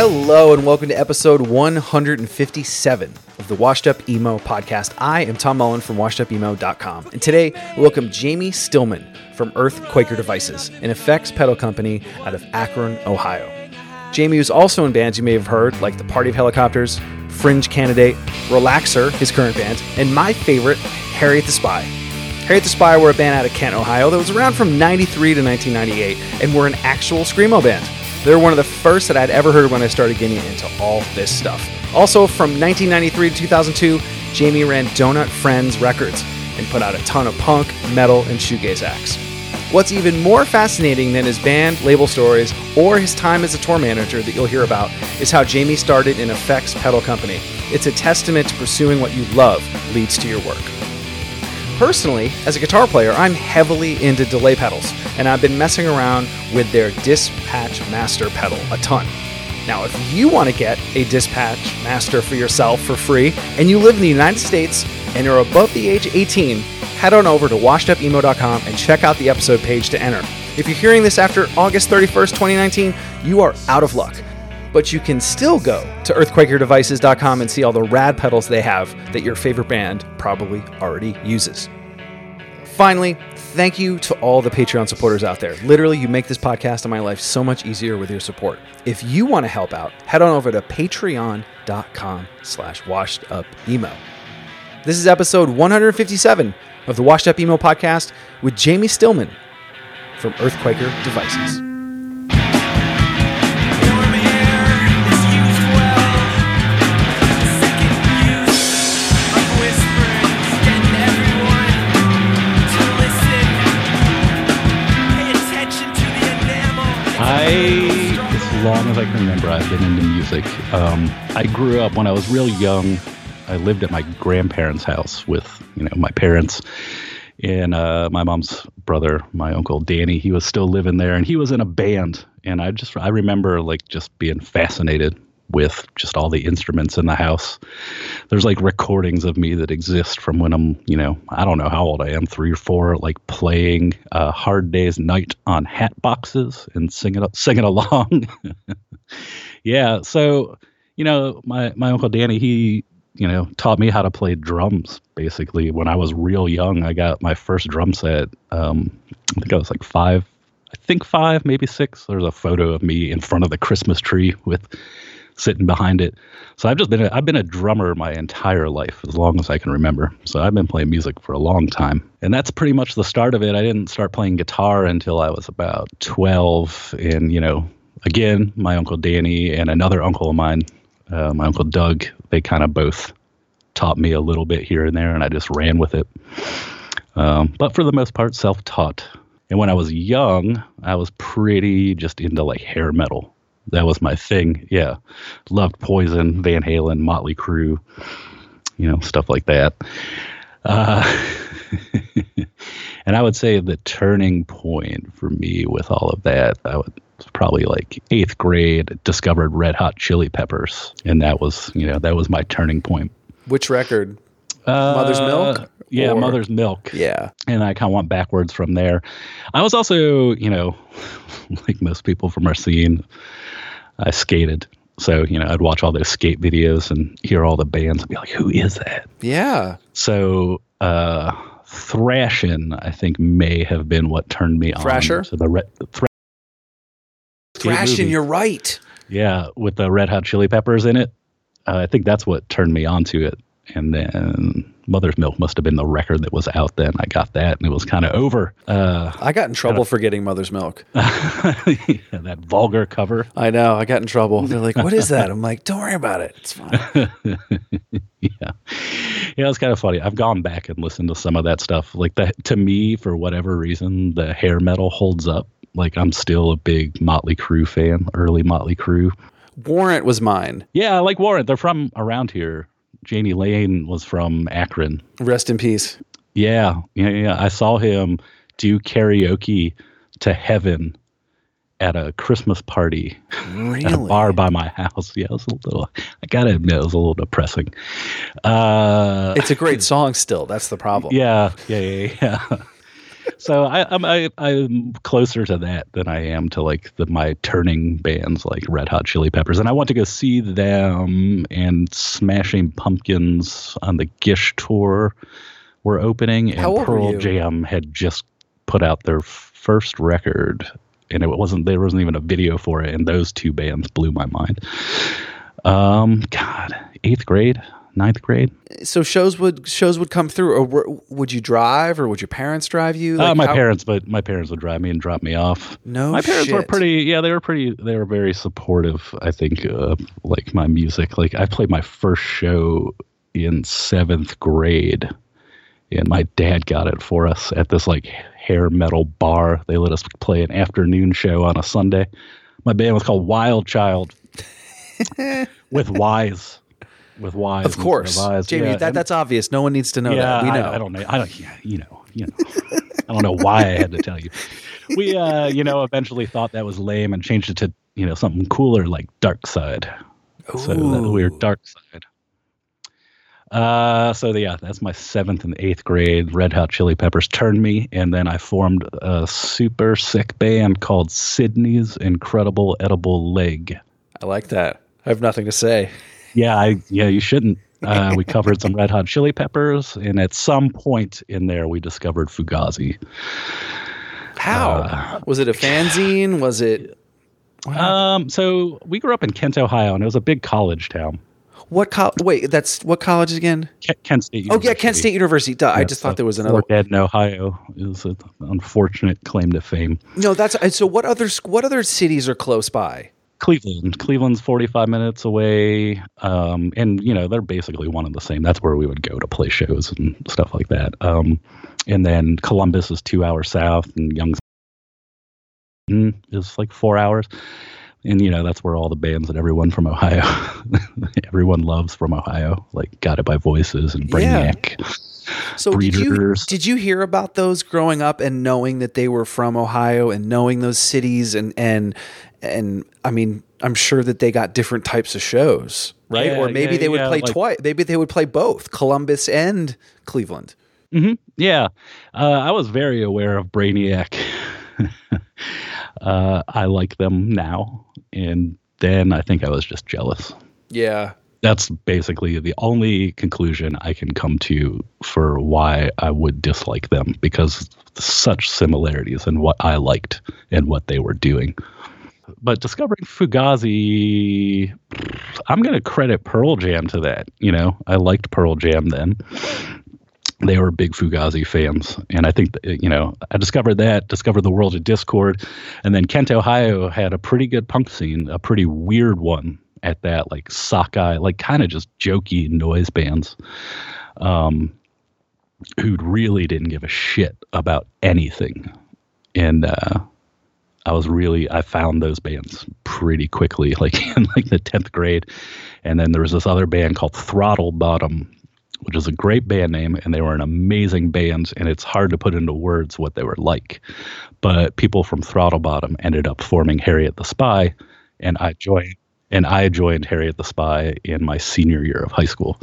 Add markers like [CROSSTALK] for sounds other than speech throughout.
Hello and welcome to episode 157 of the Washed Up Emo podcast. I am Tom Mullen from washedupemo.com, and today we welcome Jamie Stillman from Earth Quaker Devices, an effects pedal company out of Akron, Ohio. Jamie was also in bands you may have heard, like the Party of Helicopters, Fringe Candidate, Relaxer, his current band, and my favorite, Harriet the Spy. Harriet the Spy were a band out of Kent, Ohio that was around from 93 to 1998 and were an actual Screamo band. They're one of the first that I'd ever heard when I started getting into all this stuff. Also, from 1993 to 2002, Jamie ran Donut Friends Records and put out a ton of punk, metal, and shoegaze acts. What's even more fascinating than his band, label stories, or his time as a tour manager that you'll hear about is how Jamie started an effects pedal company. It's a testament to pursuing what you love leads to your work. Personally, as a guitar player, I'm heavily into delay pedals, and I've been messing around with their Dispatch Master pedal a ton. Now, if you want to get a Dispatch Master for yourself for free, and you live in the United States and are above the age 18, head on over to washedupemo.com and check out the episode page to enter. If you're hearing this after August 31st, 2019, you are out of luck. But you can still go to earthquakerdevices.com and see all the rad pedals they have that your favorite band probably already uses. Finally, thank you to all the Patreon supporters out there. Literally, you make this podcast and my life so much easier with your support. If you want to help out, head on over to patreon.com slash washed up washedupemo. This is episode 157 of the Washed Up Emo podcast with Jamie Stillman from Earthquaker Devices. I, as long as I can remember, I've been into music. Um, I grew up when I was real young. I lived at my grandparents' house with, you know, my parents and uh, my mom's brother, my uncle Danny. He was still living there, and he was in a band. And I just, I remember like just being fascinated with just all the instruments in the house. There's like recordings of me that exist from when I'm, you know, I don't know how old I am, three or four, like playing uh, "Hard Day's Night" on hat boxes and singing singing along. [LAUGHS] yeah, so you know, my my uncle Danny, he you know taught me how to play drums. Basically, when I was real young, I got my first drum set. Um, I think I was like five. I think five, maybe six. There's a photo of me in front of the Christmas tree with sitting behind it. So I've just been a, I've been a drummer my entire life as long as I can remember. So I've been playing music for a long time. And that's pretty much the start of it. I didn't start playing guitar until I was about 12 and you know, again, my uncle Danny and another uncle of mine, uh, my uncle Doug, they kind of both taught me a little bit here and there and I just ran with it. Um, but for the most part self-taught. And when I was young, I was pretty just into like hair metal that was my thing. Yeah, loved Poison, Van Halen, Motley Crue, you know, stuff like that. Uh, [LAUGHS] and I would say the turning point for me with all of that, I would probably like eighth grade, discovered Red Hot Chili Peppers, and that was you know that was my turning point. Which record? Uh, Mother's Milk? Yeah, Or- Mother's Milk. Yeah. and I kind of went backwards from there. I was also, you know, [LAUGHS] like most people from our scene, I skated. So, you know, I'd watch all those skate videos and hear all the bands and be like, who is that? Yeah. So, uh, Thrashin, I think, may have been what turned me Thrasher? on. So the, re- Thrashing, you're right. Yeah, with the Red Hot Chili Peppers in it. Uh, I think that's what turned me onto it. And then Mother's Milk must have been the record that was out then. I got that, and it was kind of over. Uh, I got in trouble for getting Mother's Milk. [LAUGHS] yeah, that vulgar cover. I know. I got in trouble. They're like, "What is that?" I'm like, "Don't worry about it. It's fine." [LAUGHS] yeah, yeah, it's kind of funny. I've gone back and listened to some of that stuff. Like that to me, for whatever reason, the hair metal holds up. Like I'm still a big Motley Crue fan, early Motley Crue. Warrant was mine. Yeah, I like Warrant. They're from around here. Jani Lane was from Akron. Rest in peace. Yeah, yeah, yeah. I saw him do karaoke to heaven at a Christmas party Really? at a bar by my house. Yeah, it was a little. I gotta admit, it was a little depressing. Uh, It's a great song. Still, that's the problem. yeah, yeah, yeah, yeah. [LAUGHS] so I, I'm I, I'm closer to that than I am to like the my turning bands like Red Hot Chili Peppers, and I want to go see them and Smashing Pumpkins on the Gish tour. Were opening, and How old were Pearl? Jam had just put out their first record, and it wasn't there wasn't even a video for it, and those two bands blew my mind. Um, God, eighth grade, ninth grade. So shows would shows would come through, or would you drive, or would your parents drive you? uh, my how- parents, but my parents would drive me and drop me off. No my parents were pretty. Yeah, they were pretty. They were very supportive. I think, uh, like my music. Like I played my first show in seventh grade, and my dad got it for us at this like hair metal bar. They let us play an afternoon show on a Sunday. My band was called Wild Child, [LAUGHS] with Y's, with Y's. Of course. Jamie. Yeah, that that's obvious. No one needs to know that. We I- know. I, don't know. I don't. Yeah, you know. You know. I don't know why I had to tell you. We, uh, you know, eventually thought that was lame and changed it to you know something cooler like Dark Side. So that we're Dark Side. Uh, so yeah, that's my seventh and eighth grade. Red Hot Chili Peppers turned me, and then I formed a super sick band called Sydney's Incredible Edible Leg. I like that. I have nothing to say. Yeah, I yeah, you shouldn't. Uh, we covered some Red Hot Chili Peppers, and at some point in there, we discovered Fugazi. How Uh, was it a fanzine? Was it Um, so we grew up in Kent, Ohio, and it was a big college town. what? Co- wait, that's what college again? Kent, State. Oh yeah, Kent State University. Duh, I just thought there was another. Dead in Ohio is an unfortunate claim to fame. No, that's so. What other what other cities are close by? Cleveland. Cleveland's 45 minutes away. Um, and, you know, they're basically one and the same. That's where we would go to play shows and stuff like that. Um, and then Columbus is two hours south, and Young's is like four hours. And, you know, that's where all the bands that everyone from Ohio, [LAUGHS] everyone loves from Ohio, like Guided by Voices and Yeah. Brainiac. So did you Breeders. did you hear about those growing up and knowing that they were from Ohio and knowing those cities and and and I mean I'm sure that they got different types of shows, right? Yeah, or maybe yeah, they would yeah, play like- twice. Maybe they would play both Columbus and Cleveland. Yeah, uh, I was very aware of Brainiac. [LAUGHS] uh, I like them now, and then I think I was just jealous. Yeah. That's basically the only conclusion I can come to for why I would dislike them because such similarities in what I liked and what they were doing. But discovering Fugazi, I'm going to credit Pearl Jam to that. You know, I liked Pearl Jam then they were big Fugazi fans, and I think that, you know I discovered that, discovered the world of Dischord, and then Kent, Ohio had a pretty good punk scene, a pretty weird one at that, like sockeye, like kind of just jokey noise bands, um, who really didn't give a shit about anything, and uh, I was really I found those bands pretty quickly, like [LAUGHS] in like the tenth grade, and then there was this other band called Throttle Bottom which is a great band name, and they were an amazing band, and it's hard to put into words what they were like. But people from Throttle Bottom ended up forming Harriet the Spy, and I joined and I joined Harriet the Spy in my senior year of high school.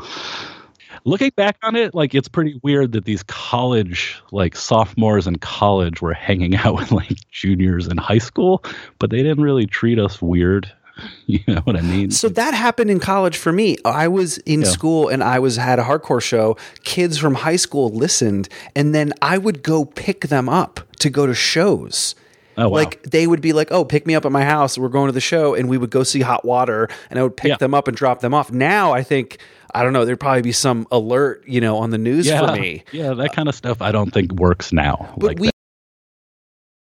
Looking back on it, like it's pretty weird that these college, like sophomores in college, were hanging [LAUGHS] out with like juniors in high school, but they didn't really treat us weird. [LAUGHS] You know what I mean? So that happened in college for me. I was in Yeah. school and I was had a hardcore show. Kids from high school listened, and then I would go pick them up to go to shows. Oh, wow. Like they would be like, "Oh, pick me up at my house. We're going to the show," and we would go see Hot Water, and I would pick Yeah. them up and drop them off. Now I think I don't know. There'd probably be some alert, you know, on the news yeah, for me. yeah, that uh, kind of stuff I don't think works now. But like we, that.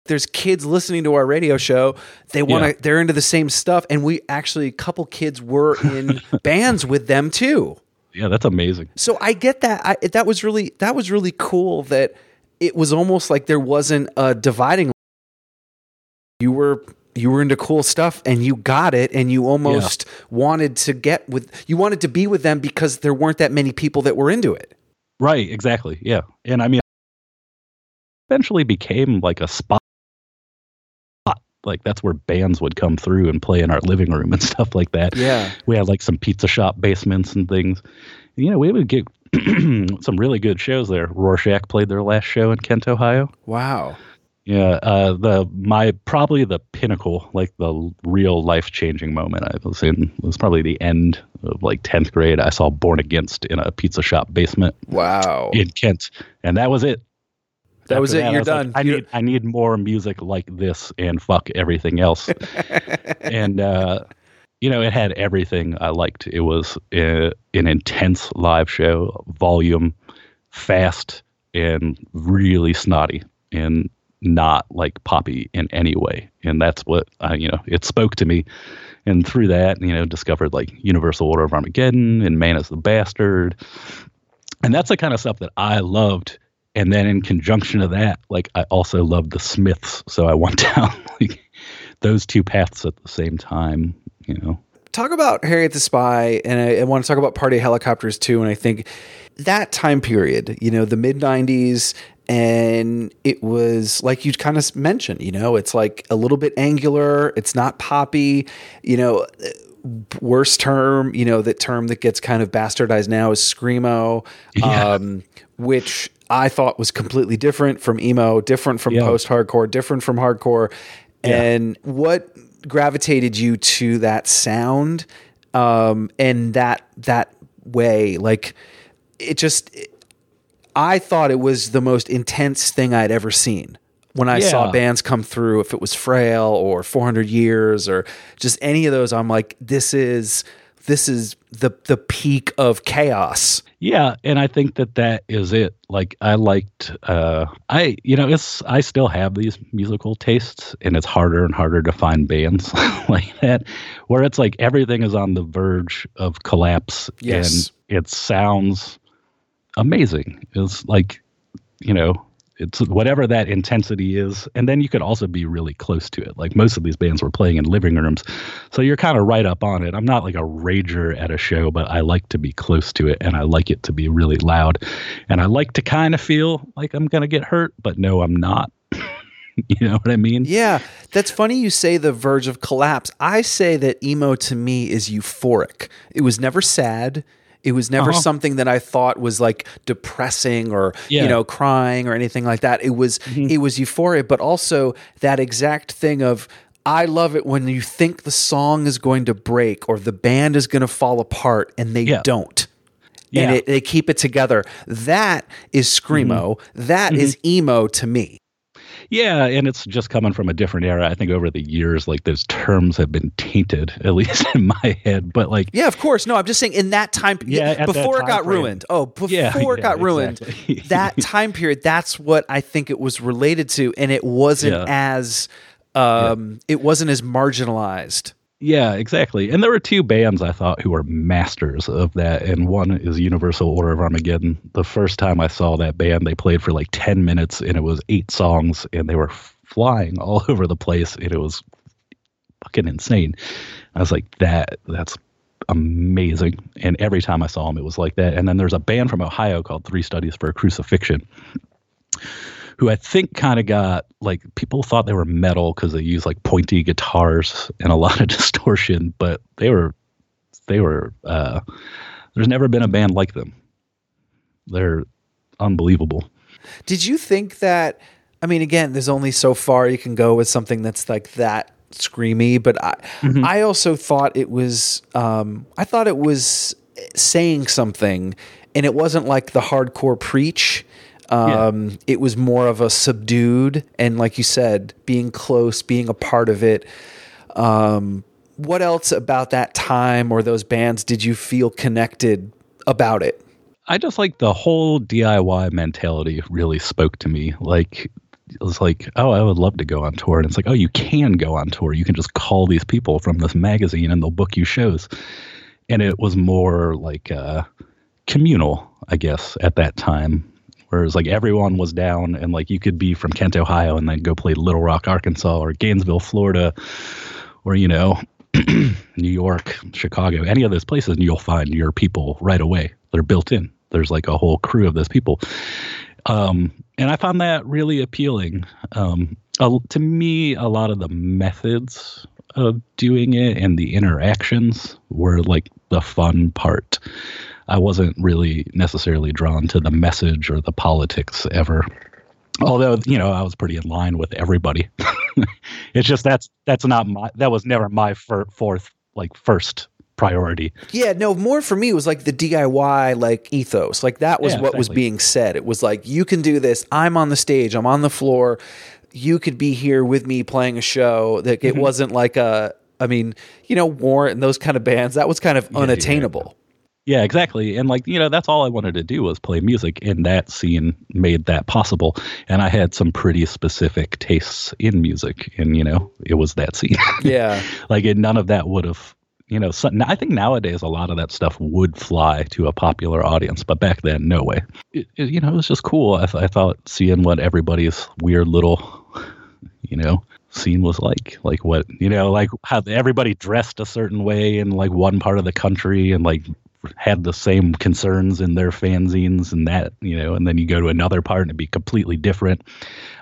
there's kids listening to our radio show. They want to. Yeah. They're into the same stuff, and we actually a couple kids were in [LAUGHS] bands with them too. yeah, that's amazing. So I get that. I, that was really that was really cool. That it was almost like there wasn't a dividing. You were you were into cool stuff, and you got it, and you almost wanted to get with. You wanted to be with them because there weren't that many people that were into it. Right, exactly. Yeah. And I mean eventually became like a spot like that's where bands would come through and play in our living room and [LAUGHS] stuff like that. Yeah. We had like some pizza shop basements and things. You know, we would get [CLEARS THROAT] some really good shows there. Rorschach played their last show in Kent, Ohio. Wow. Yeah, uh, the my probably the pinnacle, like the real life changing moment I was in was probably the end of like tenth grade. I saw Born Against in a pizza shop basement Wow. in Kent, and that was it. That was After it, you're was like, done. I You- need I need more music like this and fuck everything else. [LAUGHS] and uh, you know, it had everything I liked. It was uh, an intense live show, volume, fast, and really snotty, and not like poppy in any way. And that's what I, you know, it spoke to me. And through that, you know, discovered like Universal Order of Armageddon and Man is the Bastard. And that's the kind of stuff that I loved. And then in conjunction to that, like I also loved the Smiths. So I went [LAUGHS] down like those two paths at the same time, you know. talk about Harriet the Spy, and I, I want to talk about Party Helicopters too. And I think that time period, you know, the mid '90s, and it was like you kind of mentioned, you know, it's like a little bit angular. It's not poppy, you know. Worst term, you know, that term that gets kind of bastardized now is screamo, Yeah. um, which I thought was completely different from emo, different from Yeah. post hardcore, different from hardcore. And what gravitated you to that sound um, and that that way? Like it just, I thought it was the most intense thing I'd ever seen. When I saw bands come through, if it was Frail or 400 Years or just any of those, I'm like, this is this is the the peak of chaos. Yeah, and I think that that is it. Like I liked, uh, I you know, it's I still have these musical tastes, and it's harder and harder to find bands [LAUGHS] like that, where it's like everything is on the verge of collapse, Yes. and it sounds amazing. It's like, you know, it's whatever that intensity is, and then you could also be really close to it. Like most of these bands were playing in living rooms, so you're kind of right up on it. I'm not like a rager at a show, but I like to be close to it, and I like it to be really loud, and I like to kind of feel like I'm gonna get hurt, but no, I'm not. [LAUGHS] you know what I mean? Yeah, that's funny you say the verge of collapse. I say that emo to me is euphoric. It was never sad. It was never Uh-huh. something that I thought was like depressing or you Yeah. Mm-hmm. know crying or anything like that. It was it was euphoria, but also that exact thing of I love it when you think the song is going to break or the band is going to fall apart and they Yeah. don't. Yeah. And it, they keep it together. That is screamo. Mm-hmm. That is emo to me. Yeah, and it's just coming from a different era. I think over the years, like those terms have been tainted, [LAUGHS] at least in my head. But like, Yeah, of course. No, I'm just saying in that time Yeah, before it got frame. ruined. Oh, before Yeah, it yeah, got ruined, exactly. [LAUGHS] that time period, that's what I think it was related to and it wasn't as um it wasn't as marginalized. Yeah, exactly. And there were two bands I thought who were masters of that, and one is Universal Order of Armageddon. The first time I saw that band, they played for like ten minutes, and it was eight songs, and they were flying [LAUGHS] all over the place, and it was fucking insane. I was like, that that's amazing. And every time I saw them, it was like that. And then there's a band from Ohio called Three Studies for a Crucifixion who I think kind of got like people thought they were metal because they use like pointy guitars and a [LAUGHS] lot of distortion, but they were they were uh, there's never been a band like them. They're unbelievable. Did you think that I mean again, there's only so far you can go with something that's like that screamy, but I Mm-hmm. I also thought it was um, I thought it was saying something, and it wasn't like the hardcore preach. Um, It was more of a subdued and, like you said, being close, being a part of it. Um, what else about that time or those bands did you feel connected about it? I just like the whole DIY mentality really spoke to me. Like it was like, oh, I would love to go on tour. And it's like, oh, you can go on tour. You can just call these people from this magazine and they'll book you shows. And it was more like uh, communal, I guess, at that time. Whereas like everyone was down and like you could be from Kent, Ohio and then go play Little Rock, Arkansas or Gainesville, Florida, or, you know, [CLEARS THROAT] New York, Chicago, any of those places, and you'll find your people right away. They're built in. There's like a whole crew of those people. Um, and I found that really appealing. Um, uh, to me, a lot of the methods of doing it and the interactions were like the fun part. I wasn't really necessarily drawn to the message or the politics ever. Although, you know, I was pretty in line with everybody. [LAUGHS] it's just that's that's not my that was never my fir- fourth like first priority. Yeah, no, more for me was like the DIY like ethos. Like that was Yeah, what was being said. It was like you can do this. I'm on the stage. I'm on the floor. You could be here with me playing a show. That Mm-hmm. it wasn't like a. I mean, you know, Warrant and those kind of bands. That was kind of unattainable. Yeah, exactly. And like, you know, that's all I wanted to do was play music and that scene made that possible. And I had some pretty specific tastes in music and you know, it was that scene. [LAUGHS] Yeah, like it, none of that would have you know so, i think nowadays a lot of that stuff would fly to a popular audience but back then no way it, it- you know it was just cool I, th- I thought seeing what everybody's weird little you know scene was like like what you know like how everybody dressed a certain way in like one part of the country and like had the same concerns in their fanzines and that you know and then you go to another part and it'd be completely different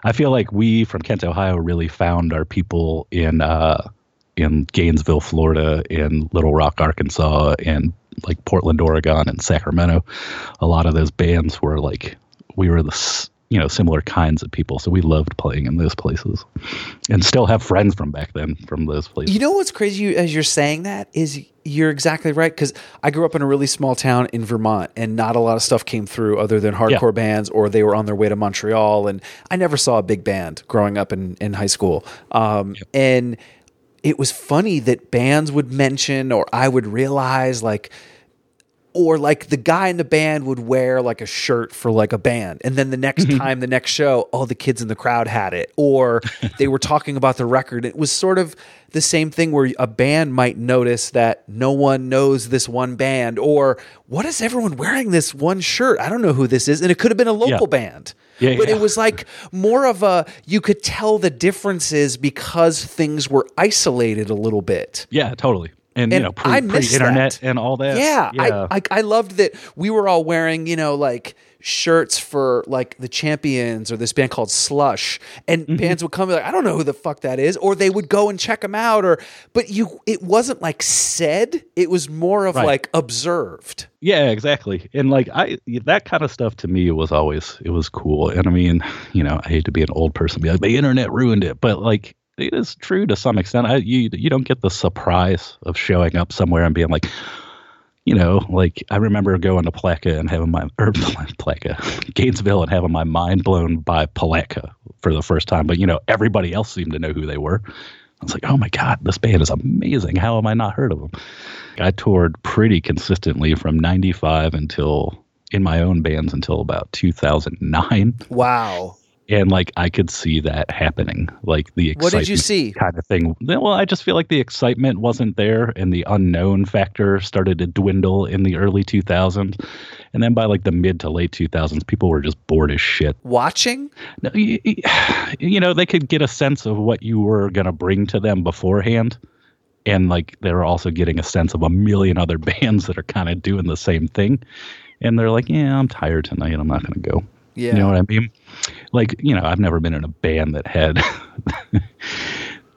i feel like we from kent ohio really found our people in uh in Gainesville, Florida, in Little Rock, Arkansas, and like Portland, Oregon, and Sacramento. A lot of those bands were like we were the you know similar kinds of people, so we loved playing in those places, and still have friends from back then from those places. You know what's crazy as you're saying that is you're exactly right because I grew up in a really small town in Vermont and not a lot of stuff came through other than hardcore bands or they were on their way to Montreal and I never saw a big band growing up in, in high school. Um, And it was funny that bands would mention or I would realize like or like the guy in the band would wear like a shirt for like a band and then the next mm-hmm. time the next show oh the kids in the crowd had it or [LAUGHS] they were talking about the record. It was sort of the same thing where a band might notice that no one knows this one band or what is everyone wearing this one shirt? I don't know who this is and it could have been a local band. Yeah, but yeah. it was like more of a you could tell the differences because things were isolated a little bit. Yeah, totally. And, you know, pre, I miss internet that. and all that. yeah, yeah. I, I I loved that we were all wearing, you know, like shirts for like the champions or this band called Slush, and Mm-hmm. bands would come and be like, I don't know who the fuck that is, or they would go and check them out, or but you, it wasn't like said, it was more of Right. like observed. Yeah, exactly. And like I that kind of stuff to me was always it was cool. And I mean, you know, I hate to be an old person and be like the internet ruined it, but like it is true to some extent. I you you don't get the surprise of showing up somewhere and being like you know, like I remember going to Palatka and having my or [LAUGHS] Palatka, Gainesville and having my mind blown by Palatka for the first time. But you know, everybody else seemed to know who they were. I was like, oh my God, this band is amazing. How have I not heard of them? I toured pretty consistently from 95 until in my own bands until about 2009. Wow. And like I could see that happening. Like the What excitement did you see? kind of thing. Well, I just feel like the excitement wasn't there and the unknown factor started to dwindle in the early 2000s. And then by like the mid to late 2000s, people were just bored as shit. Watching? No, you, [SIGHS] you know, they could get a sense of what you were going to bring to them beforehand. And like they're also getting a sense of a million other [LAUGHS] bands that are kind of doing the same thing. And they're like, yeah, I'm tired tonight. I'm not going to go. Yeah. You know what I mean? Like, you know, I've never been in a band that had, [LAUGHS]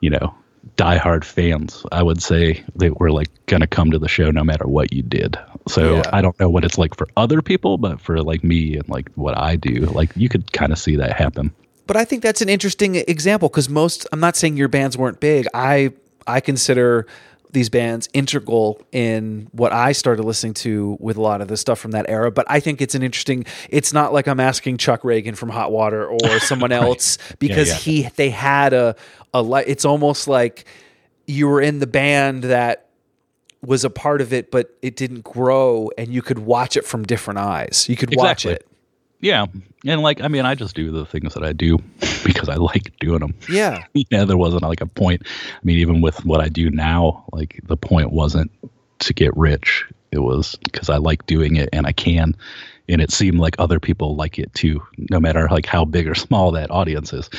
you know, diehard fans. I would say they were like going to come to the show no matter what you did. So Yeah. I don't know what it's like for other people, but for like me and like what I do, like you could kind of see that happen. but I think that's an interesting example because most I'm not saying your bands weren't big. I I consider these bands integral in what I started listening to with a lot of the stuff from that era. But I think it's an interesting. It's not like I'm asking Chuck Ragan from Hot Water or [LAUGHS] someone else because yeah. he they had a a li- It's almost like you were in the band that was a part of it, but it didn't grow, and you could watch it from different eyes. You could watch it. Yeah, and like I mean, I just do the things that I do [LAUGHS] because I like doing them. Yeah. [LAUGHS] yeah, there wasn't like a point. I mean, even with what I do now, like the point wasn't to get rich. It was because I like doing it and I can, and it seemed like other people like it too, no matter like how big or [LAUGHS] small that audience is.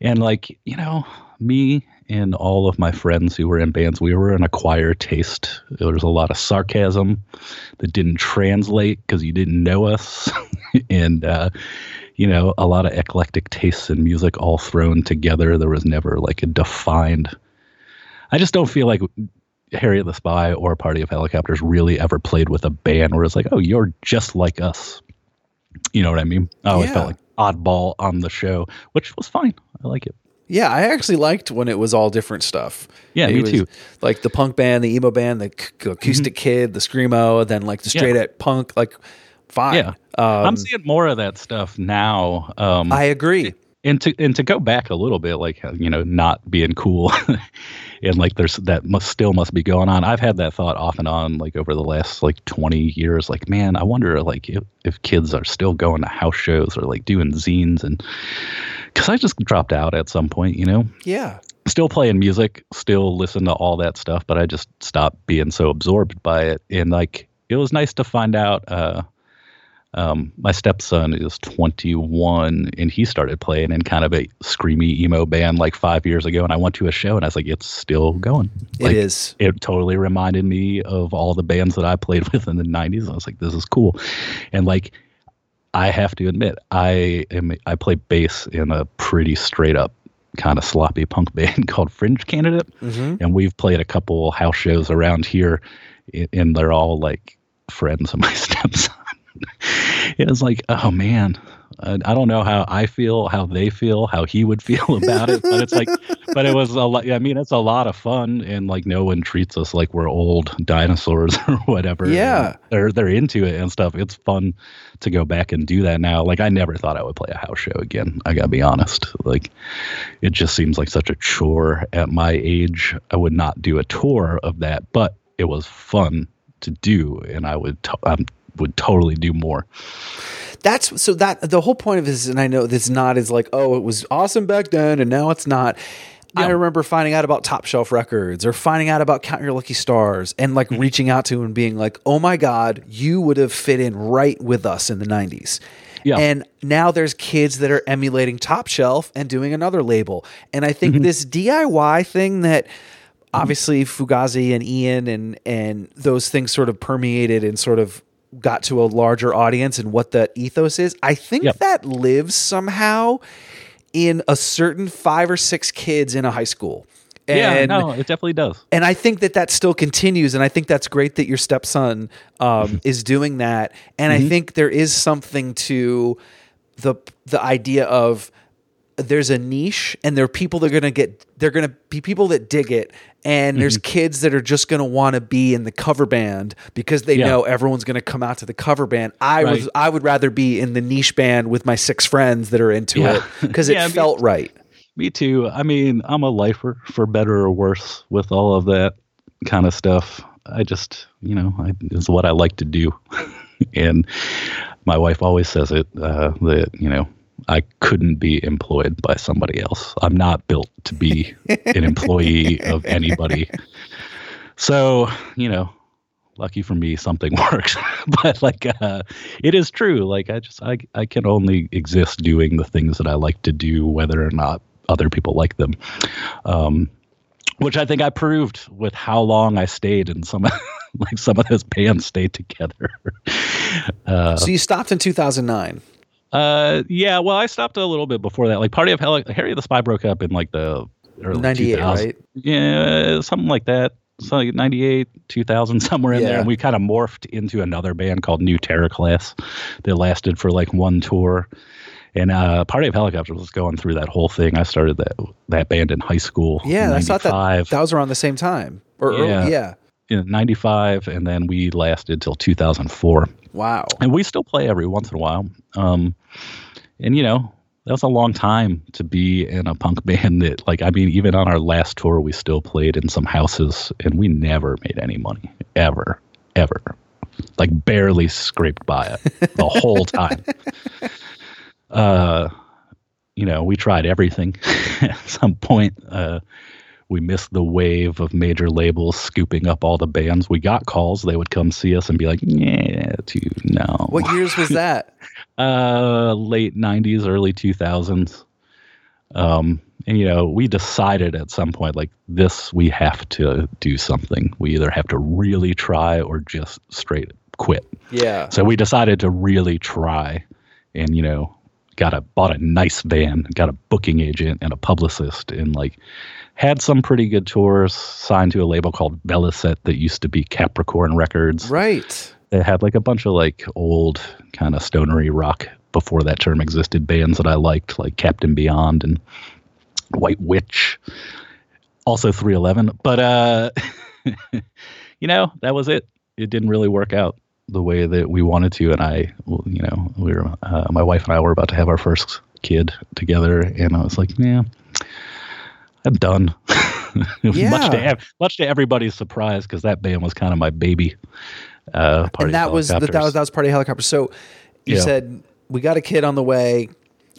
And like you know, me and all of my friends who were in bands, we were an acquired taste. There was a lot of sarcasm that didn't translate because you didn't know us, [LAUGHS] and uh, you know, a lot of eclectic tastes in music all thrown together. There was never like a defined. I just don't feel like Harriet the Spy or Party of Helicopters really ever played with a band where it's like, oh, you're just like us. You know what I mean? I always Yeah. felt like oddball on the show, which was fine. I like it. Yeah, I actually liked when it was all different stuff. Yeah, It me was too. Like the punk band, the emo band, the c- acoustic kid, the screamo, then like the Yeah. straight at punk. Like, fine. Yeah, Um, I'm seeing more of that stuff now. Um, I agree. and to and to go back a little bit, like you know, not being cool, [LAUGHS] and like there's that must still must be going on. I've had that thought off and on, like over the last like 20 years. Like, man, I wonder like if, if kids are still going to house shows or like doing zines, and because I just dropped out at some point, you know. Yeah. Still playing music, still listen to all that stuff, but I just stopped being so absorbed by it. And like, it was nice to find out. Uh, um, my stepson is 21 and he started playing in kind of a screamy emo band like five years ago. And I went to a show and I was like, it's still going. Like, it is. It totally reminded me of all the bands that I played [LAUGHS] with in the 90s. I was like, this is cool. And like, I have to admit, I am I play bass in a pretty straight up kind of sloppy punk [LAUGHS] band called Fringe Candidate, mm-hmm. and we've played a couple house shows around here, and they're all like friends of my [LAUGHS] stepson. [LAUGHS] it was like, oh man, I, I don't know how I feel, how they feel, how he would [LAUGHS] feel about it, but it's like, [LAUGHS] but it was a lot. I mean, it's a lot of fun, and like no one treats us like we're old dinosaurs [LAUGHS] or whatever. Yeah. they're they're into it and stuff. It's fun to go back and do that now. Like I never thought I would play a house show again. I gotta be honest. Like it just seems like such a chore at my age. I would not do a tour of that, but it was fun to do, and I would to- I would totally do more. That's so that the whole point of this, and I know this not is like, oh, it was awesome back then, and now it's not. I remember finding out about Top Shelf Records or finding out about Count Your Lucky Stars and like Mm-hmm. reaching out to and being like, oh my God, you would have fit in right with us in the 90s. Yeah. And now there's kids that are emulating Top Shelf and doing another label. And I Mm-hmm. think this DIY thing that obviously Fugazi and Ian and and those things sort of permeated and sort of got to a larger audience and what that ethos is. I think Yep. that lives somehow in a certain five or six kids in a high school. And, yeah, no, it definitely does. and I think that that still continues, and I think that's great that your stepson um, is doing that. And I think there is something to the the idea of there's a niche, and there are people that are going to get they're going to be people that dig it, and there's kids that are just going to want to be in the cover band because they Yeah. know everyone's going to come out to the cover band. I Right. was I would rather be in the niche band with my six friends that are into Yeah. it because [LAUGHS] Yeah, it me- felt right. Me too. I mean, I'm a lifer for better or worse with all of that kind of stuff. I just, you know, I, it's what I like to do. [LAUGHS] and my wife always says it uh, that, you know, I couldn't be employed by somebody else. I'm not built to be an employee of anybody. So, you know, lucky for me something [LAUGHS] works but like uh it is true like i just i i can only exist doing the things that i like to do whether or not other people like them um which i think i proved with how long i stayed and some [LAUGHS] like some of those bands stayed together [LAUGHS] so you stopped in 2009. Uh yeah well i stopped a little bit before that like party of hell Harriet the Spy broke up in like the early 98, 2000s. right? yeah something like that so like 98 2000 [LAUGHS] somewhere in Yeah. there and we kind of morphed into another band called new terror class that lasted for like one tour And uh, Party of Helicopters was going through that whole thing. I started that that band in high school. Yeah, in I thought that that was around the same time. Or early- Yeah. Yeah. in 95 and then we lasted till 2004 Wow. and we still play every once in a while. Um and you know that was a long time to be in a punk [LAUGHS] band that like i mean even on our last tour we still played in some houses and we never made any money. Ever. Ever. Like barely scraped by it the [LAUGHS] whole time. Uh you know we tried everything [LAUGHS] at some point. Uh we missed the wave of major labels scooping up all the bands. We got calls; they would come see us and be like, "Yeah, dude, no." What years was that? [LAUGHS] Uh, late '90s, early 2000s. Um, and you know, we decided at some point, like this, we have to do something. We either have to really try or just straight quit. yeah. So we decided to really try, and you know, got a bought a nice van, got a booking agent and a publicist, and like had some pretty good tours. Signed to a label called Velocette that used to be Capricorn Records. Right. They had like a bunch of like old kind of stonery rock before that term existed bands that I liked, like Captain Beyond and White Witch. Also 311, but uh, [LAUGHS] you know that was it. It didn't really work out the way that we wanted to, and I, you know, we were uh, my wife and I were about to have our first kid together, and I was like, yeah, I'm done. Yeah. [LAUGHS] much to much to everybody's surprise, because that band was kind of my baby. Uh, party and that was the, that was that was party helicopter. So you Yeah. said we got a kid on the way.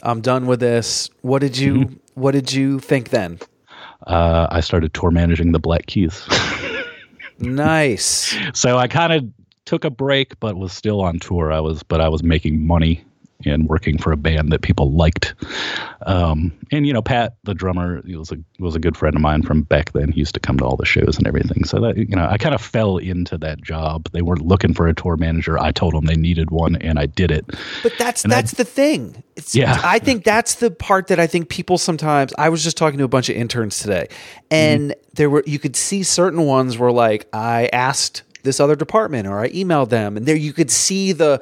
I'm done with this. What did you Mm-hmm. What did you think then? uh, I started tour managing the Black Keys. [LAUGHS] Nice. so I kind of took a break, but was still on tour. I was, but I was making money and working for a band that people liked. Um, and you know, Pat, the drummer, he was a was a good friend of mine from back then. He used to come to all the shows and everything. So that you know, I kind of fell into that job. They weren't looking for a tour manager. I told them they needed one, and I did it. But that's And I- that's the thing. It's, Yeah. I think that's the part that I think people sometimes. I was just talking to a bunch of interns today, and Mm-hmm. there were you could see certain ones were like I asked this other department or I emailed them, and there you could see the.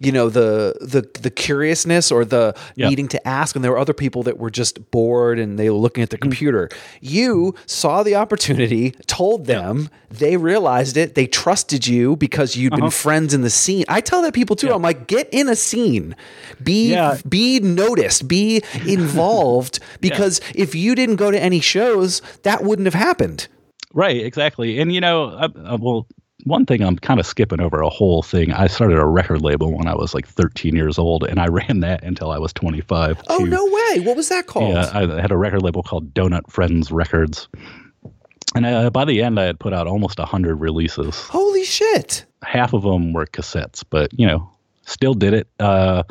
You know the the the curiousness or the Yeah. needing to ask, and there were other people that were just bored and they were looking at the mm. computer. You saw the opportunity, told them, they realized it, they trusted you because you'd been uh-huh. friends in the scene. I tell that people too. I'm like, get in a scene, be Yeah. be noticed, be involved, [LAUGHS] because if you didn't go to any shows, that wouldn't have happened. Right, exactly. And you know, I, I, well, one thing I'm kind of skipping over a whole thing. I started a record label when I was like 13 years old, and I [LAUGHS] ran that until I was 25. Oh no way! What was that called? Yeah, I had a record label called Donut Friends Records, and uh, by the end, I had put out almost hundred releases. Holy shit! Half of them were cassettes, but you know, still did it. Uh,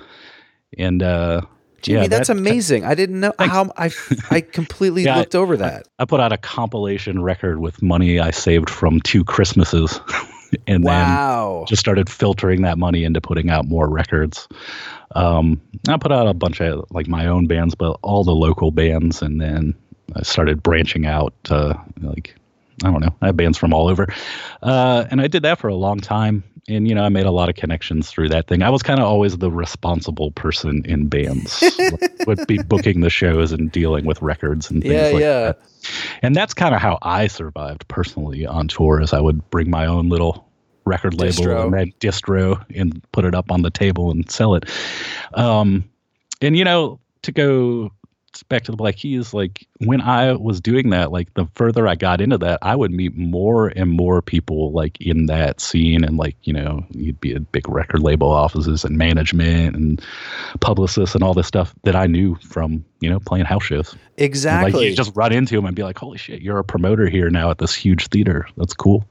and uh, Jimmy, yeah, that's that- amazing. I didn't know how I I completely [LAUGHS] Yeah, looked over that. I put out a compilation record with money I saved from two Christmases, [LAUGHS] and Wow. then just started filtering that money into putting out more records. Um, I put out a bunch of like my own bands, but all the local bands, and then I started branching out. Uh, like I don't know, I have bands from all over, uh, and I did that for a long time. And you know, I made a lot of connections through that thing. I was kind of always the responsible person in bands, [LAUGHS] would be booking the shows and dealing with records and things Yeah, like yeah. that. And that's kind of how I survived personally on tour. Is I would bring my own little record label Distro. and then distro and put it up on the table and sell it. Um, and you know, to go back to the Black Keys, like when I was doing that, like the further I got into that, I would meet more and more people like in that scene, and like you know, you'd be at big record label offices and management and publicists and all this stuff that I knew from you know playing house shows. And, Exactly. Like you just run into them and be like, "Holy shit, you're a promoter here now at this huge theater. That's cool."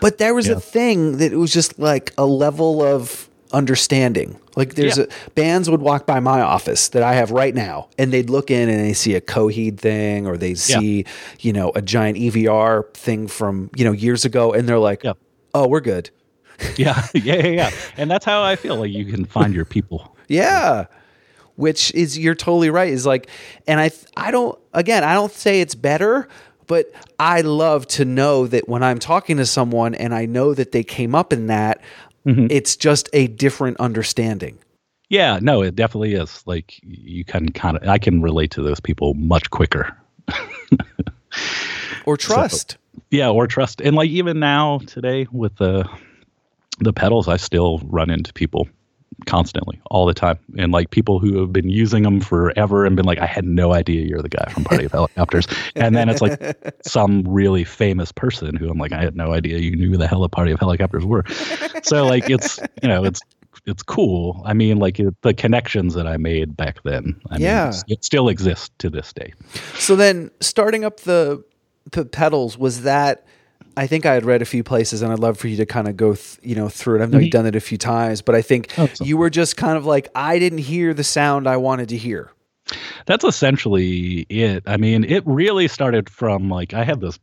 But there was Yeah. a thing that it was just like a level of understanding. Like there's Yeah. a bands would walk by my office that I have right now and they'd look in and they see a Coheed thing or they see, you know, a giant EVR thing from, you know, years ago and they're like, Yeah. "Oh, we're good." [LAUGHS] Yeah, yeah, yeah, yeah. And that's how I feel. Like you can find your people. Yeah. Which is you're totally right. Is like and I I don't again, I don't say it's better, but I love to know that when I'm talking to someone and I know that they came up in that, Mm-hmm. it's just a different understanding. Yeah, no, it definitely is. Like you can kind of, I can relate to those people much quicker. [LAUGHS] Or trust. Yeah, or trust, and like even now today with the the pedals, I still run into people constantly, all the time, and like people who have been using them forever and been like, I had no idea you're the guy from Party of Helicopters, and then it's like [LAUGHS] some really famous person who I'm like, I had no idea you knew who the hell a Party of Helicopters were. So like it's you know it's it's cool. I mean, like it, the connections that I made back then. I Yeah. mean, it still exists to this day. So then, starting up the the pedals was that. I think I had read a few places, and I'd love for you to kind of go, th- you know, through it. I know you've done it a few times, but I think Oh, you were just kind of like, I didn't hear the sound I wanted to hear. That's essentially it. I mean, it really started from like I had this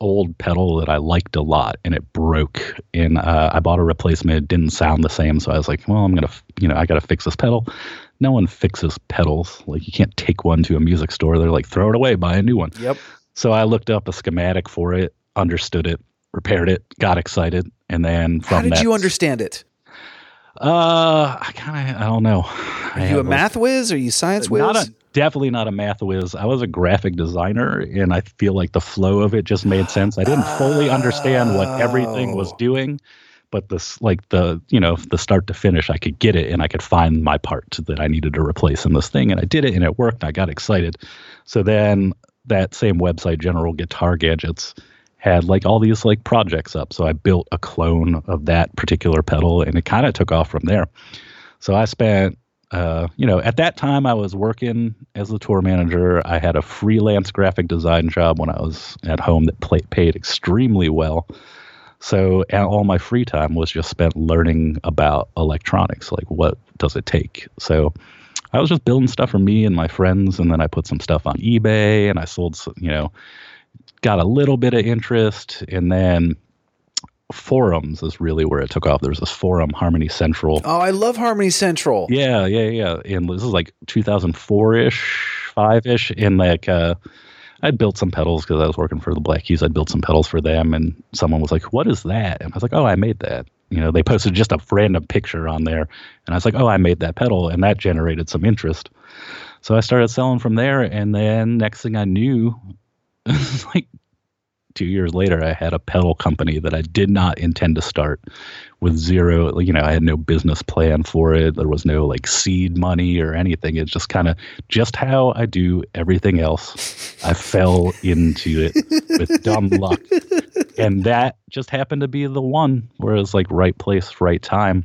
old pedal that I liked a lot, and it broke, and uh, I bought a replacement. It didn't sound the same, so I was like, well, I'm gonna, f- you know, I gotta fix this pedal. No one fixes pedals. Like you can't take one to a music store. They're like, throw it away, buy a new one. Yep. So I looked up a schematic for it, understood it, repaired it, got excited, and then from How did that, you understand it? Uh, I kind of, I don't know. Are you a math whiz? Are you science whiz? not a definitely not a math whiz. I was a graphic designer, and I feel like the flow of it just made sense. I didn't fully understand what everything was Oh. doing, but this like the you know the start to finish, I could get it, and I could find my part that I needed to replace in this thing, and I did it, and it worked. And I got excited. So then that same website, General Guitar Gadgets. Had like all these like projects up, so I built a clone of that particular pedal, and it kind of took off from there. So I spent uh, you know, at that time I was working as a tour manager. I had a freelance graphic design job when I was at home that pla paid extremely well. So all my free time was just spent learning about electronics, like what does it take. So I was just building stuff for me and my friends, and then I put some stuff on eBay, and I sold, you know, got a little bit of interest, and then forums is really where it took off. There was this forum, Harmony Central. Oh, I love Harmony Central. Yeah, yeah, yeah. And this is like 2004 ish, five ish. And like, uh, I'd built some pedals because I was working for the Black Keys. I'd built some pedals for them, and someone was like, "What is that?" And I was like, "Oh, I made that." You know, they posted just a random picture on there, and I was like, "Oh, I made that pedal," and that generated some interest. So I started selling from there, and then next thing I knew, [LAUGHS] like two years later, I had a pedal company that I did not intend to start with zero, like, you know, I had no business plan for it. There was no like seed money or anything. It's just kind of just how I do everything else. I [LAUGHS] fell into it with dumb [LAUGHS] luck. And that just happened to be the one where it was like right place, right time.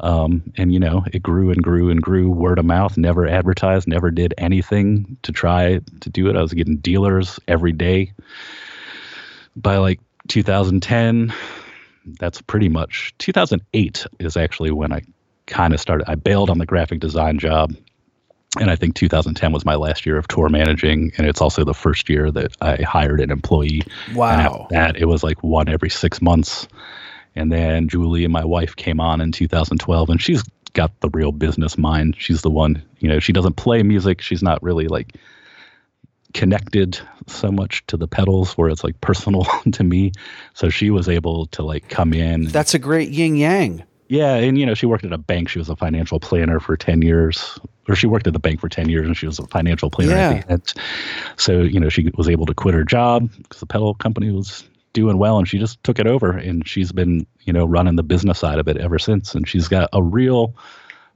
Um, and you know, it grew and grew and grew. Word of mouth, never advertised, never did anything to try to do it. I was getting dealers every day. By like 2010 that's pretty much 2008 is actually when i kind of started i bailed on the graphic design job. And i think 2010 was my last year of tour managing and it's also the first year that i hired an employee. Wow. that it was like one every six months and then julie my wife came on in 2012 and she's got the real business mind she's the one you know she doesn't play music she's not really like connected so much to the pedals where it's like personal [LAUGHS] to me so she was able to like come in That's a great yin yang. yeah and you know she worked at a bank she was a financial planner for 10 years or she worked at the bank for 10 years and she was a financial planner Yeah. at the end. so you know she was able to quit her job because the pedal company was doing well and she just took it over and she's been you know running the business side of it ever since and she's got a real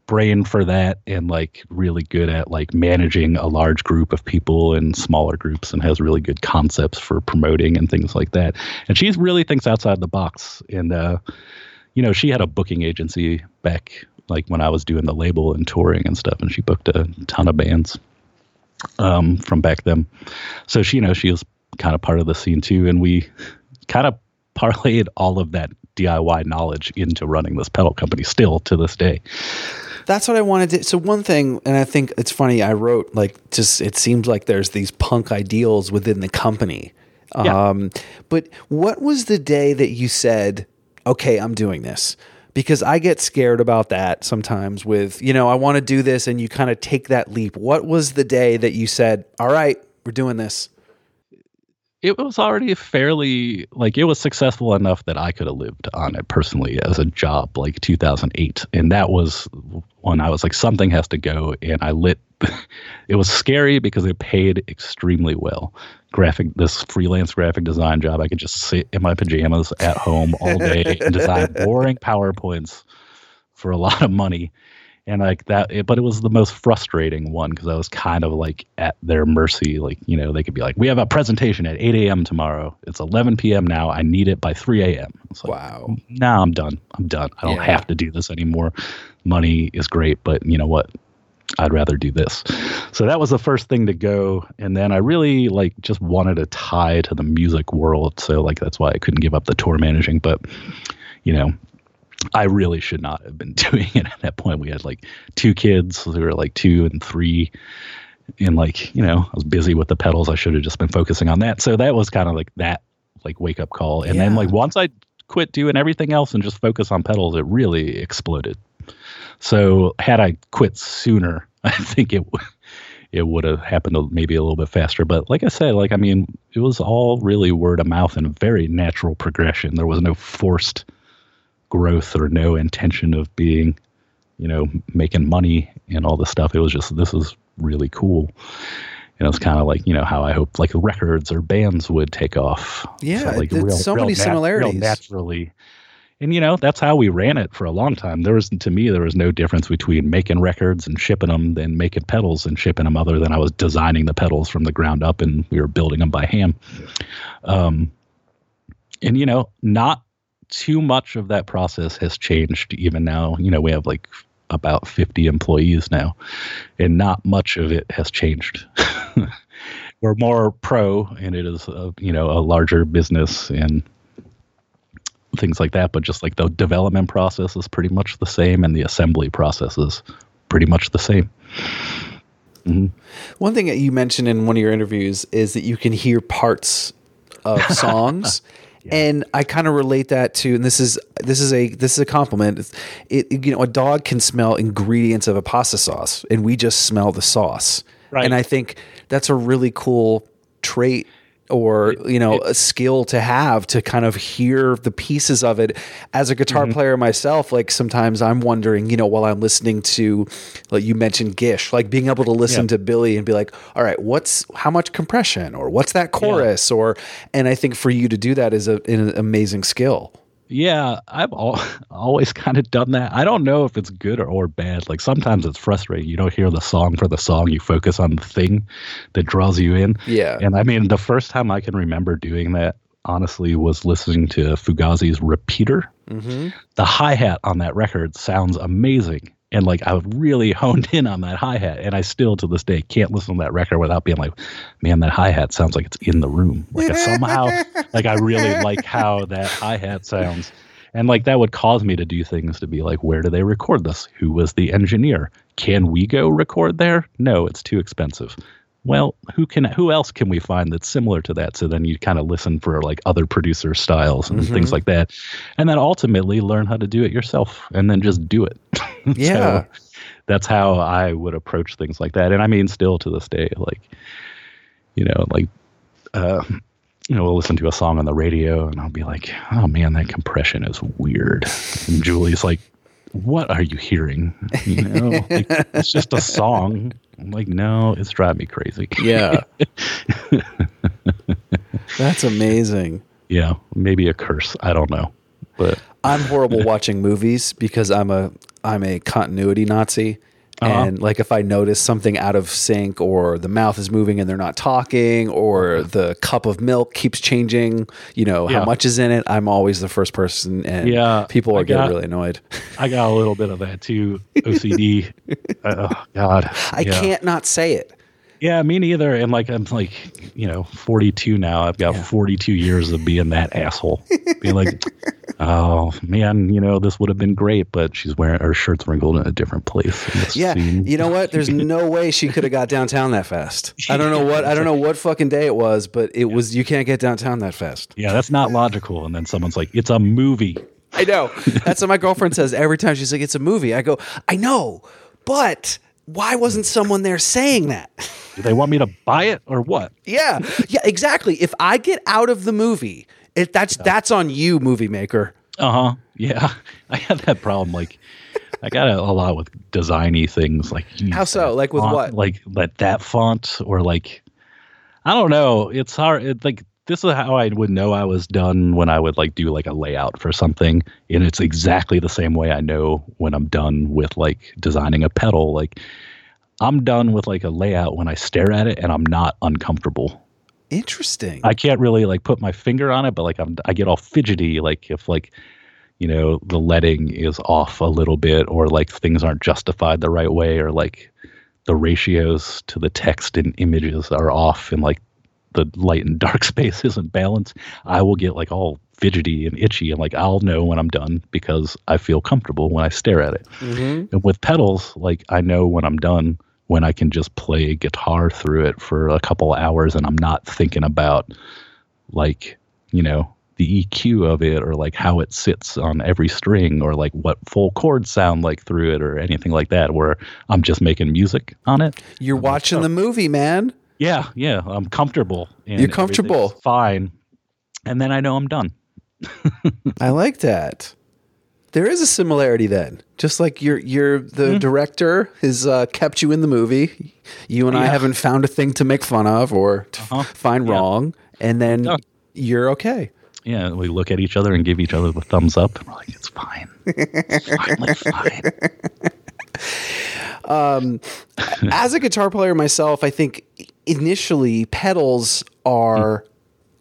brain for that and like really good at like managing a large group of people and smaller groups and has really good concepts for promoting and things like that. And she really thinks outside the box and uh you know she had a booking agency back like when i was doing the label and touring and stuff and she booked a ton of bands um from back then. So she you know she was kind of part of the scene too and we kind of parlayed all of that diy knowledge into running this pedal company still to this day That's what I wanted to. So one thing, and I think it's funny. I wrote like just it seems like there's these punk ideals within the company. Yeah. Um, but what was the day that you said, "Okay, I'm doing this"? Because I get scared about that sometimes. With you know, I want to do this, and you kind of take that leap. What was the day that you said, "All right, we're doing this"? It was already fairly like it was successful enough that I could have lived on it personally as a job like 2008 and that was when I was like something has to go. And I lit [LAUGHS] it was scary because it paid extremely well. Graphic this freelance graphic design job I could just sit in my pajamas at home all day and design [LAUGHS] boring powerpoints for a lot of money and like that it, but it was the most frustrating one because i was kind of like at their mercy. Like you know they could be like we have a presentation at 8 a.m tomorrow. It's 11 p.m now. I need it by 3 a.m like Wow. now i'm done. I'm done. I don't Yeah. have to do this anymore. Money is great but you know what? I'd rather do this. So that was the first thing to go. And then i really like just wanted a tie to the music world. So like that's why i couldn't give up the tour managing. But you know I really should not have been [LAUGHS] doing it at that point. We had like two kids who were like two and three. And like, you know, I was busy with the pedals. I should have just been focusing on that. So that was kind of like that like wake up call. And then like once I quit doing everything else and just focus on pedals, it really exploded. So had I quit sooner, [LAUGHS] I think it would it would have happened maybe a little bit faster. But like I said, like I mean, it was all really word of mouth and a very natural progression. There was no forced growth or no intention of being, you know, making money and all this stuff. It was just this is really cool. And it's kind of like you know how I hope like records or bands would take off. Yeah, like it's so many nat- similarities. real naturally. And you know that's how we ran it for a long time. There was to me there was no difference between making records and shipping them than making pedals and shipping them, other than I was designing the pedals from the ground up and we were building them by hand. Um, and you know, not too much of that process has changed even now. You know, we have like about 50 employees now, and not much of it has changed. [LAUGHS] We're more pro, and it is, a, you know, a larger business and things like that. But just like the development process is pretty much the same, and the assembly process is pretty much the same. Mm-hmm. One thing that you mentioned in one of your interviews is that you can hear parts of [LAUGHS] songs. And I kind of relate that to, and this is this is a this is a compliment. It, it- you know a dog can smell ingredients of a pasta sauce, and we just smell the sauce. Right. And I think that's a really cool trait or you know a skill to have to kind of hear the pieces of it. As a guitar Mm-hmm. player myself like sometimes i'm wondering you know while i'm listening to like you mentioned gish like being able to listen Yeah. to billy and be like all right what's how much compression or what's that chorus? or and i think for you to do that is a, an amazing skill Yeah, I've al- [LAUGHS] always kind of done that. I don't know if it's good or, or bad. Like sometimes it's frustrating. You don't hear the song for the song. You focus on the thing that draws you in. Yeah. And I mean, the first time I can remember doing that, honestly, was listening to Fugazi's Repeater. mm-hmm. The hi hat on that record sounds amazing. And like I really [LAUGHS] honed in on that hi hat, and I still to this day can't listen to that record without being like, "Man, that hi hat sounds like it's in the room." Like I somehow, [LAUGHS] like I really like how that hi hat sounds, and like that would cause me to do things to be like, "Where do they record this? Who was the engineer? Can we go record there? No, it's too expensive." Well, who can who else can we find that's similar to that? So then you kind of listen for like other producer styles and things like that, and then ultimately learn how to do it yourself, and then just do it. [LAUGHS] Yeah. so that's how I would approach things like that, and I mean, still to this day, like you know, like uh, you know, we'll listen to a song on the radio, and I'll be like, "Oh man, that compression is weird," and Julie's like. What are you hearing? You know, like, it's just a song. I'm like, no, it's driving me crazy. yeah [LAUGHS] that's amazing Yeah, maybe a curse. I don't know, but I'm horrible watching movies because I'm a I'm a continuity Nazi. Uh-huh. And like if I notice something out of sync or the mouth is moving and they're not talking or the cup of milk keeps changing, you know, how much is in it, I'm always the first person and Yeah, people are getting really annoyed. [LAUGHS] I got a little bit of that too. OCD. [LAUGHS] uh, oh God, I Yeah. can't not say it. Yeah, me neither. And like I'm like, you know, 42 now. I've got 42 years of being that asshole. being like, [LAUGHS] oh man, you know, this would have been great, but she's wearing her shirt's wrinkled in a different place. Yeah, scene. you know what? There's no [LAUGHS] way she could have got downtown that fast. I don't know what I don't know what fucking day it was, but it was you can't get downtown that fast. yeah, that's not logical. And then someone's like, it's a movie. I know. [LAUGHS] That's what my girlfriend says every time. She's like, "It's a movie." I go, "I know, but why wasn't someone there saying that?" Do they want me to buy it or what? Yeah, yeah, exactly. If I get out of the movie, it, that's that's on you, movie maker. Uh huh. Yeah, [LAUGHS] I have that problem. Like, I got a, a lot with designy things. Like, How so? Like with font, what? Like that that font or like, I don't know. It's hard. It, like this is how I would know I was done when I would like do like a layout for something, and it's exactly the same way I know when I'm done with like designing a pedal. Like, I'm done with like a layout when I stare at it and I'm not uncomfortable. Interesting. I can't really like put my finger on it, but like I'm I get all fidgety like if like you know the leading is off a little bit or like things aren't justified the right way or like the ratios to the text and images are off and like the light and dark [LAUGHS] space isn't balanced, I will get like all fidgety and itchy and like I'll know when I'm done because I feel comfortable when I stare at it. Mhm. And with pedals, like I know when I'm done when I can just play guitar through it for a couple hours and I'm not thinking about like, you know, the EQ of it or like how it sits on every string or like what full chords sound like through it or anything like that where I'm just making music on it. You're watching the oh. movie, man. Yeah, yeah, I'm comfortable. And You're comfortable. Fine. And then I know I'm done. [LAUGHS] I like that. There is a similarity then. Just like you're you're the director has uh, kept you in the movie. You and I haven't found a thing to make fun of or to Uh-huh. find Yeah. wrong, and then Yeah. you're okay. Yeah, we look at each other and give each other the thumbs up. And we're like, it's fine. It's finally fine. [LAUGHS] As a guitar player myself, I think initially pedals are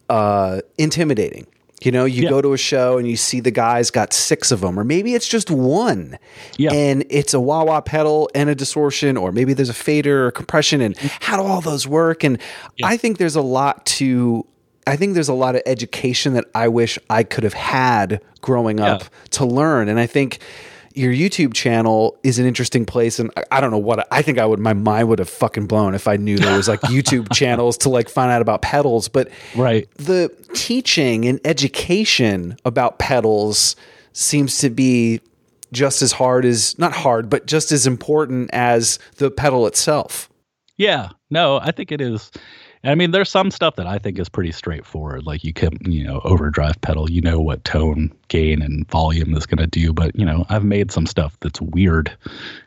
uh, intimidating. You know, you Yeah. go to a show and you see the guy's got six of them, or maybe it's just one. Yeah. And it's a wah wah pedal and a distortion, or maybe there's a fader or compression, and mm-hmm. how do all those work? And I think there's a lot to. I think there's a lot of education that I wish I could have had growing up Yeah. to learn. And I think your YouTube channel is an interesting place. And I, I don't know what I think I would, my mind would have fucking blown if I knew there was like [LAUGHS] YouTube channels to like find out about pedals. But Right. the teaching and education about pedals seems to be just as hard as, not hard, but just as important as the pedal itself. Yeah, no, I think it is. I mean, there's some stuff that I think is pretty straightforward. Like you can, you know, overdrive pedal, you know what tone, gain, and volume is going to do. But, you know, I've made some stuff that's weird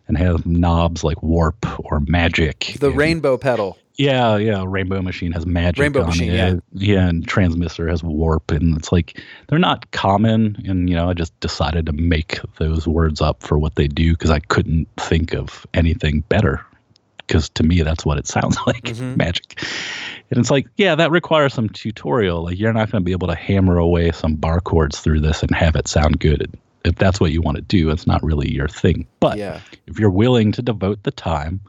and has knobs like warp or magic. The and- rainbow pedal. Yeah, yeah. Rainbow Machine has magic. Rainbow on Machine, it. yeah. yeah, and Transmisser has warp, and it's like they're not common. And you know, I just decided to make those words up for what they do because I couldn't think of anything better. Because to me, that's what it [LAUGHS] sounds like, Mm-hmm. magic. And it's like, yeah, that requires some tutorial. Like you're not going to be able to hammer away some bar chords through this and have it sound good. If that's what you want to do, it's not really your thing. But Yeah. if you're willing to devote the time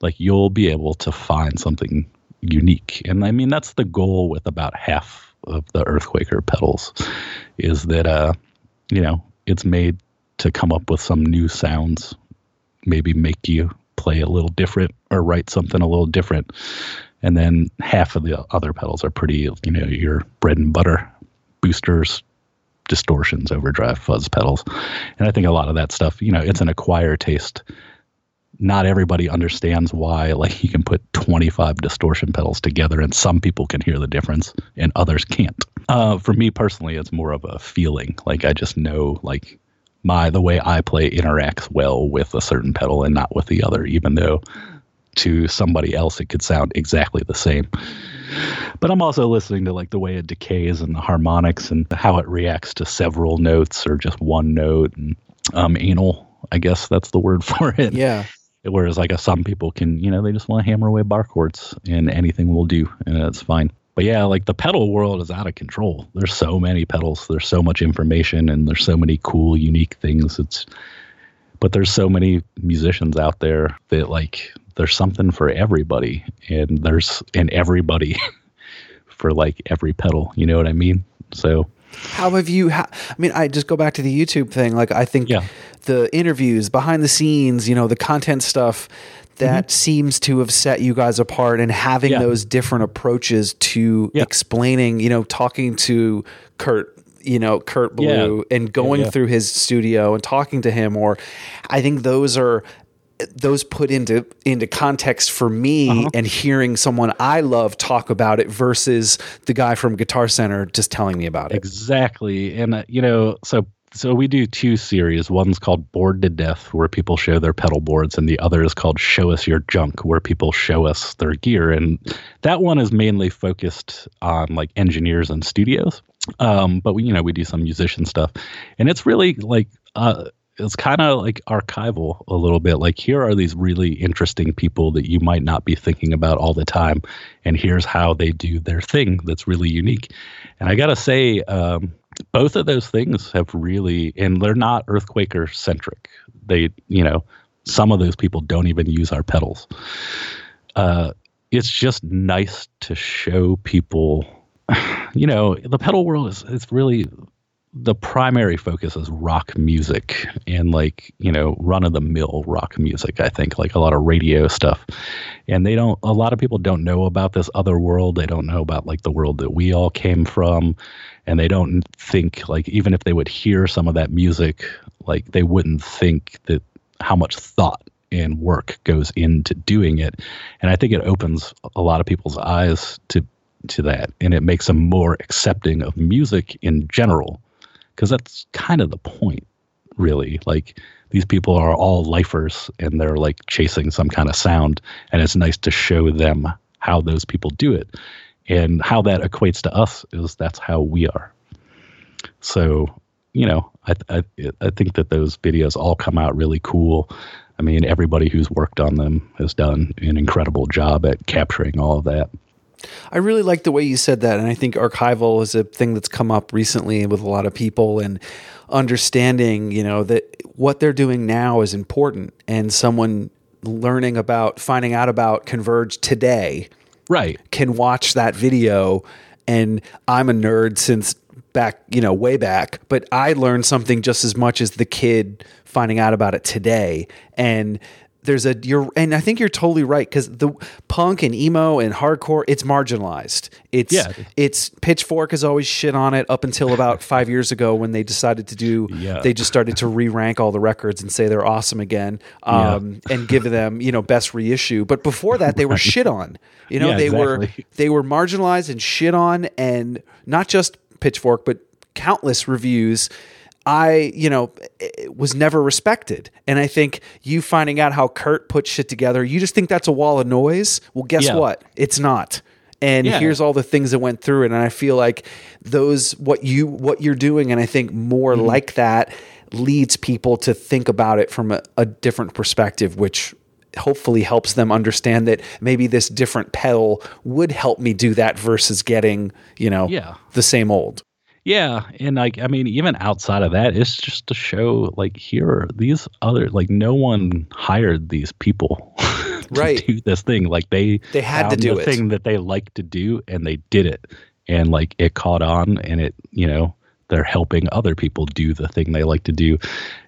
like you'll be able to find something unique and i mean that's the goal with about half of the earthquaker pedals is that uh you know it's made to come up with some new sounds maybe make you play a little different or write something a little different. And then half of the other pedals are pretty you know your bread and butter boosters distortions overdrive fuzz pedals. And i think a lot of that stuff you know it's an acquired taste. Not everybody understands why like you can put 25 distortion pedals together and some people can hear the difference and others can't. Uh, for me personally it's more of a feeling. Like i just know like my the way i play interacts well with a certain pedal and not with the other even though to somebody else it could sound exactly the same but i'm also listening to like the way it decays and the harmonics and how it reacts to several notes or just one note and um anal i guess that's the word [LAUGHS] for it Yeah. Whereas like some people can, you know, they just want to hammer away bar chords and anything will do and that's fine. But yeah, like the pedal world is out of control. There's so many pedals, there's so much information and there's so many cool, unique things. It's but there's so many musicians out there that like there's something for everybody and there's and everybody [LAUGHS] for like every pedal, you know what I mean? So How have you? How, I mean, I just go back to the YouTube thing. Like, I think Yeah. the interviews, behind the scenes, you know, the content stuff, that seems to have set you guys apart. And having Mm-hmm. Yeah. those different approaches to Yeah. explaining, you know, talking to Kurt, you know, Kurt Ballou, Yeah. and going through his studio and talking to him, or I think those are those put into into context for me Uh-huh. and hearing someone I love talk about it versus the guy from Guitar Center just telling me about it. Exactly. And, uh, you know, so. So we do two series. One's called Bored to Death, where people show their pedal boards, and the other is called Show Us Your Junk, where people show us their gear. And that one is mainly focused on like engineers and studios. Um, but we, you know, we do some musician stuff, and it's really like uh, it's kind of like archival a little bit. Like here are these really interesting people that you might not be thinking about all the time, and here's how they do their thing that's really unique. And I gotta say, um, both of those things have really, and they're not earthquaker centric. They, you know, some of those people don't even use our pedals. Uh, it's just nice to show people, [SIGHS] you know, the pedal world is it's really the primary focus is rock music and like you know run of the mill rock music i think like a lot of radio stuff. And they don't a lot of people don't know about this other world. They don't know about like the world that we all came from. And they don't think like even if they would hear some of that music like they wouldn't think that how much thought and work goes into doing it. And i think it opens a lot of people's eyes to to that. And it makes them more accepting of music in general because that's kind of the point really. Like these people are all lifers and they're like chasing some kind of sound and it's nice to show them how those people do it. And how that equates to us is that's how we are. So you know i i, I think that those videos all come out really cool. I mean everybody who's worked on them has done an incredible job at capturing all of that I really like the way you said that, and I think archival is a thing that's come up recently with a lot of people and understanding, you know, that what they're doing now is important, and someone learning about, finding out about Converge today right can watch that video. And I'm a nerd since back, you know, way back, but I learned something just as much as the kid finding out about it today. And there's a you're and I think you're totally right because the punk and emo and hardcore it's marginalized. It's Yeah. it's Pitchfork has always shit on it up until about [LAUGHS] five years ago when they decided to do Yeah. they just started to re-rank all the records and say they're awesome again um, and give them you know best reissue. But before that they were shit on. You know Yeah, they were they were marginalized and shit on and not just pitchfork but countless reviews i you know was never respected and i think you finding out how kurt put shit together you just think that's a wall of noise well guess Yeah. what it's not and Yeah. here's all the things that went through it and i feel like those what you what you're doing and i think more Mm-hmm. like that leads people to think about it from a, a different perspective which hopefully helps them understand that maybe this different pedal would help me do that versus getting you know Yeah. the same old Yeah, and like I mean, even outside of that, it's just to show like here are these other like no one hired these people [LAUGHS] to Right. do this thing. Like they They had to do the it. thing that they like to do, and they did it, and like it caught on, and it you know they're helping other people do the thing they like to do,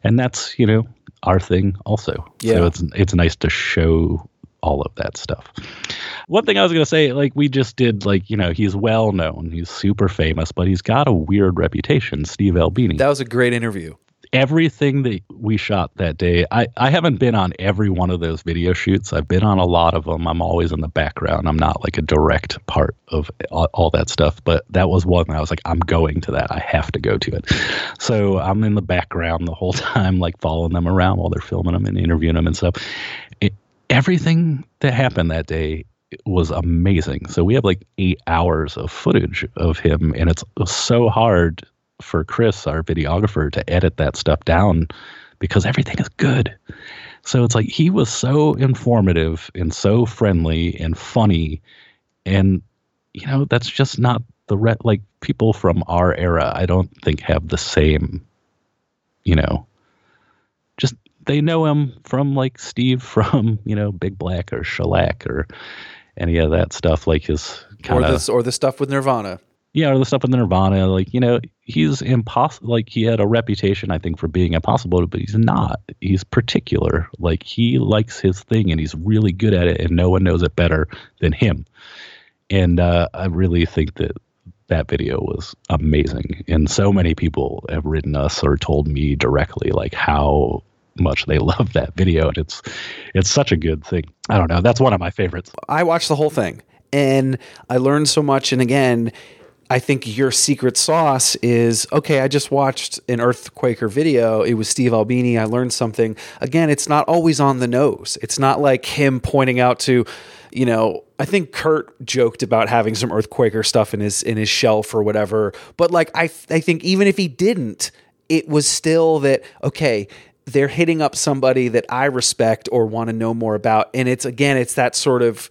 and that's you know our thing also. Yeah. So it's it's nice to show all of that stuff. One thing I was gonna say, like we just did, like you know, he's well known, he's super famous, but he's got a weird reputation. Steve Albini. that was a great interview Everything that we shot that day, I I haven't been on every one of those video shoots. I've been on a lot of them. I'm always in the background. I'm not like a direct part of all, all that stuff. But that was one that I was like, I'm going to that. I have to go to it. So I'm in the background the whole [LAUGHS] time, like following them around while they're filming them and interviewing them and stuff. It, everything that happened that day was amazing. So we have like eight hours of footage of him, and it's so hard for Chris, our videographer, to edit that stuff down because everything is good. So it's like he was so informative and so friendly and funny, and you know that's just not the re- like people from our era. I don't think have the same, you know, they know him from like Steve from [LAUGHS] you know Big Black or Shellac or any of that stuff. Like his kind or of this or the stuff with nirvana yeah, or the stuff with Nirvana. Like you know, he's impossible. Like he had a reputation, I think, for being impossible, but he's not. He's particular. Like he likes his thing, and he's really good at it, and no one knows it better than him. And uh, I really think that that video was amazing, and so many people have written us or told me directly like how much they [LAUGHS] love that video, and it's it's such a good thing. I don't know. That's one of my favorites. I watched the whole thing and I learned so much. And again, I think your secret sauce is okay. I just watched an Earthquaker video. It was Steve Albini. I learned something. Again, it's not always on the nose. It's not like him pointing out to, you know, I think Kurt joked about having some Earthquaker stuff in his in his shelf or whatever. But like I I think even if he didn't, it was still that okay. They're hitting up somebody that I respect or want to know more about, and it's again, it's that sort of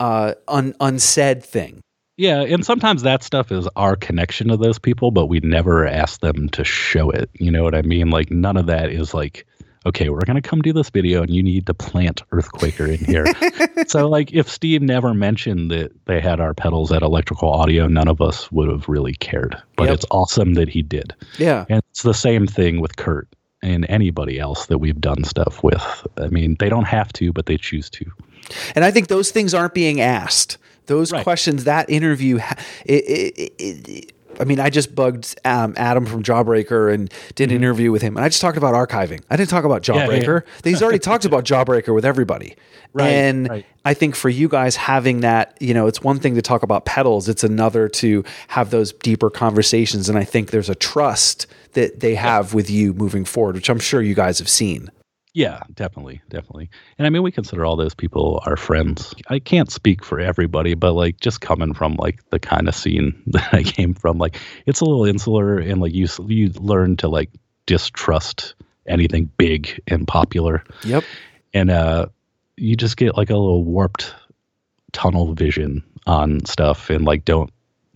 uh, un, unsaid thing. Yeah, and sometimes that stuff is our connection to those people, but we never ask them to show it. You know what I mean? Like none of that is like, okay, we're gonna come do this video, and you need to plant Earthquaker in here. [LAUGHS] so like, if Steve never mentioned that they had our pedals at Electrical Audio, none of us would have really cared. But Yep. it's awesome that he did. Yeah, And it's the same thing with Kurt and anybody else that we've done stuff with. I mean, they don't have to, but they choose to. and I think those things aren't being asked. Those Right. questions, that interview, it, it, it, it, I mean, I just bugged um, Adam from Jawbreaker and did an interview with him, and I just talked about archiving. I didn't talk about Mm-hmm. yeah, yeah. Jawbreaker. He's already [LAUGHS] talked about Jawbreaker with everybody. Right, and right. I think for you guys having that, you know, it's one thing to talk about pedals, it's another to have those deeper conversations. And I think there's a trust that they have with you moving forward, which I'm sure you guys have seen. Yeah, definitely, definitely. And I mean, we consider all those people our friends. I can't speak for everybody, but like just coming from like the kind of scene [LAUGHS] that I came from, like it's a little insular, and like you you learn to like distrust anything big and popular, Yep. and uh, you just get like a little warped tunnel vision on stuff, and like don't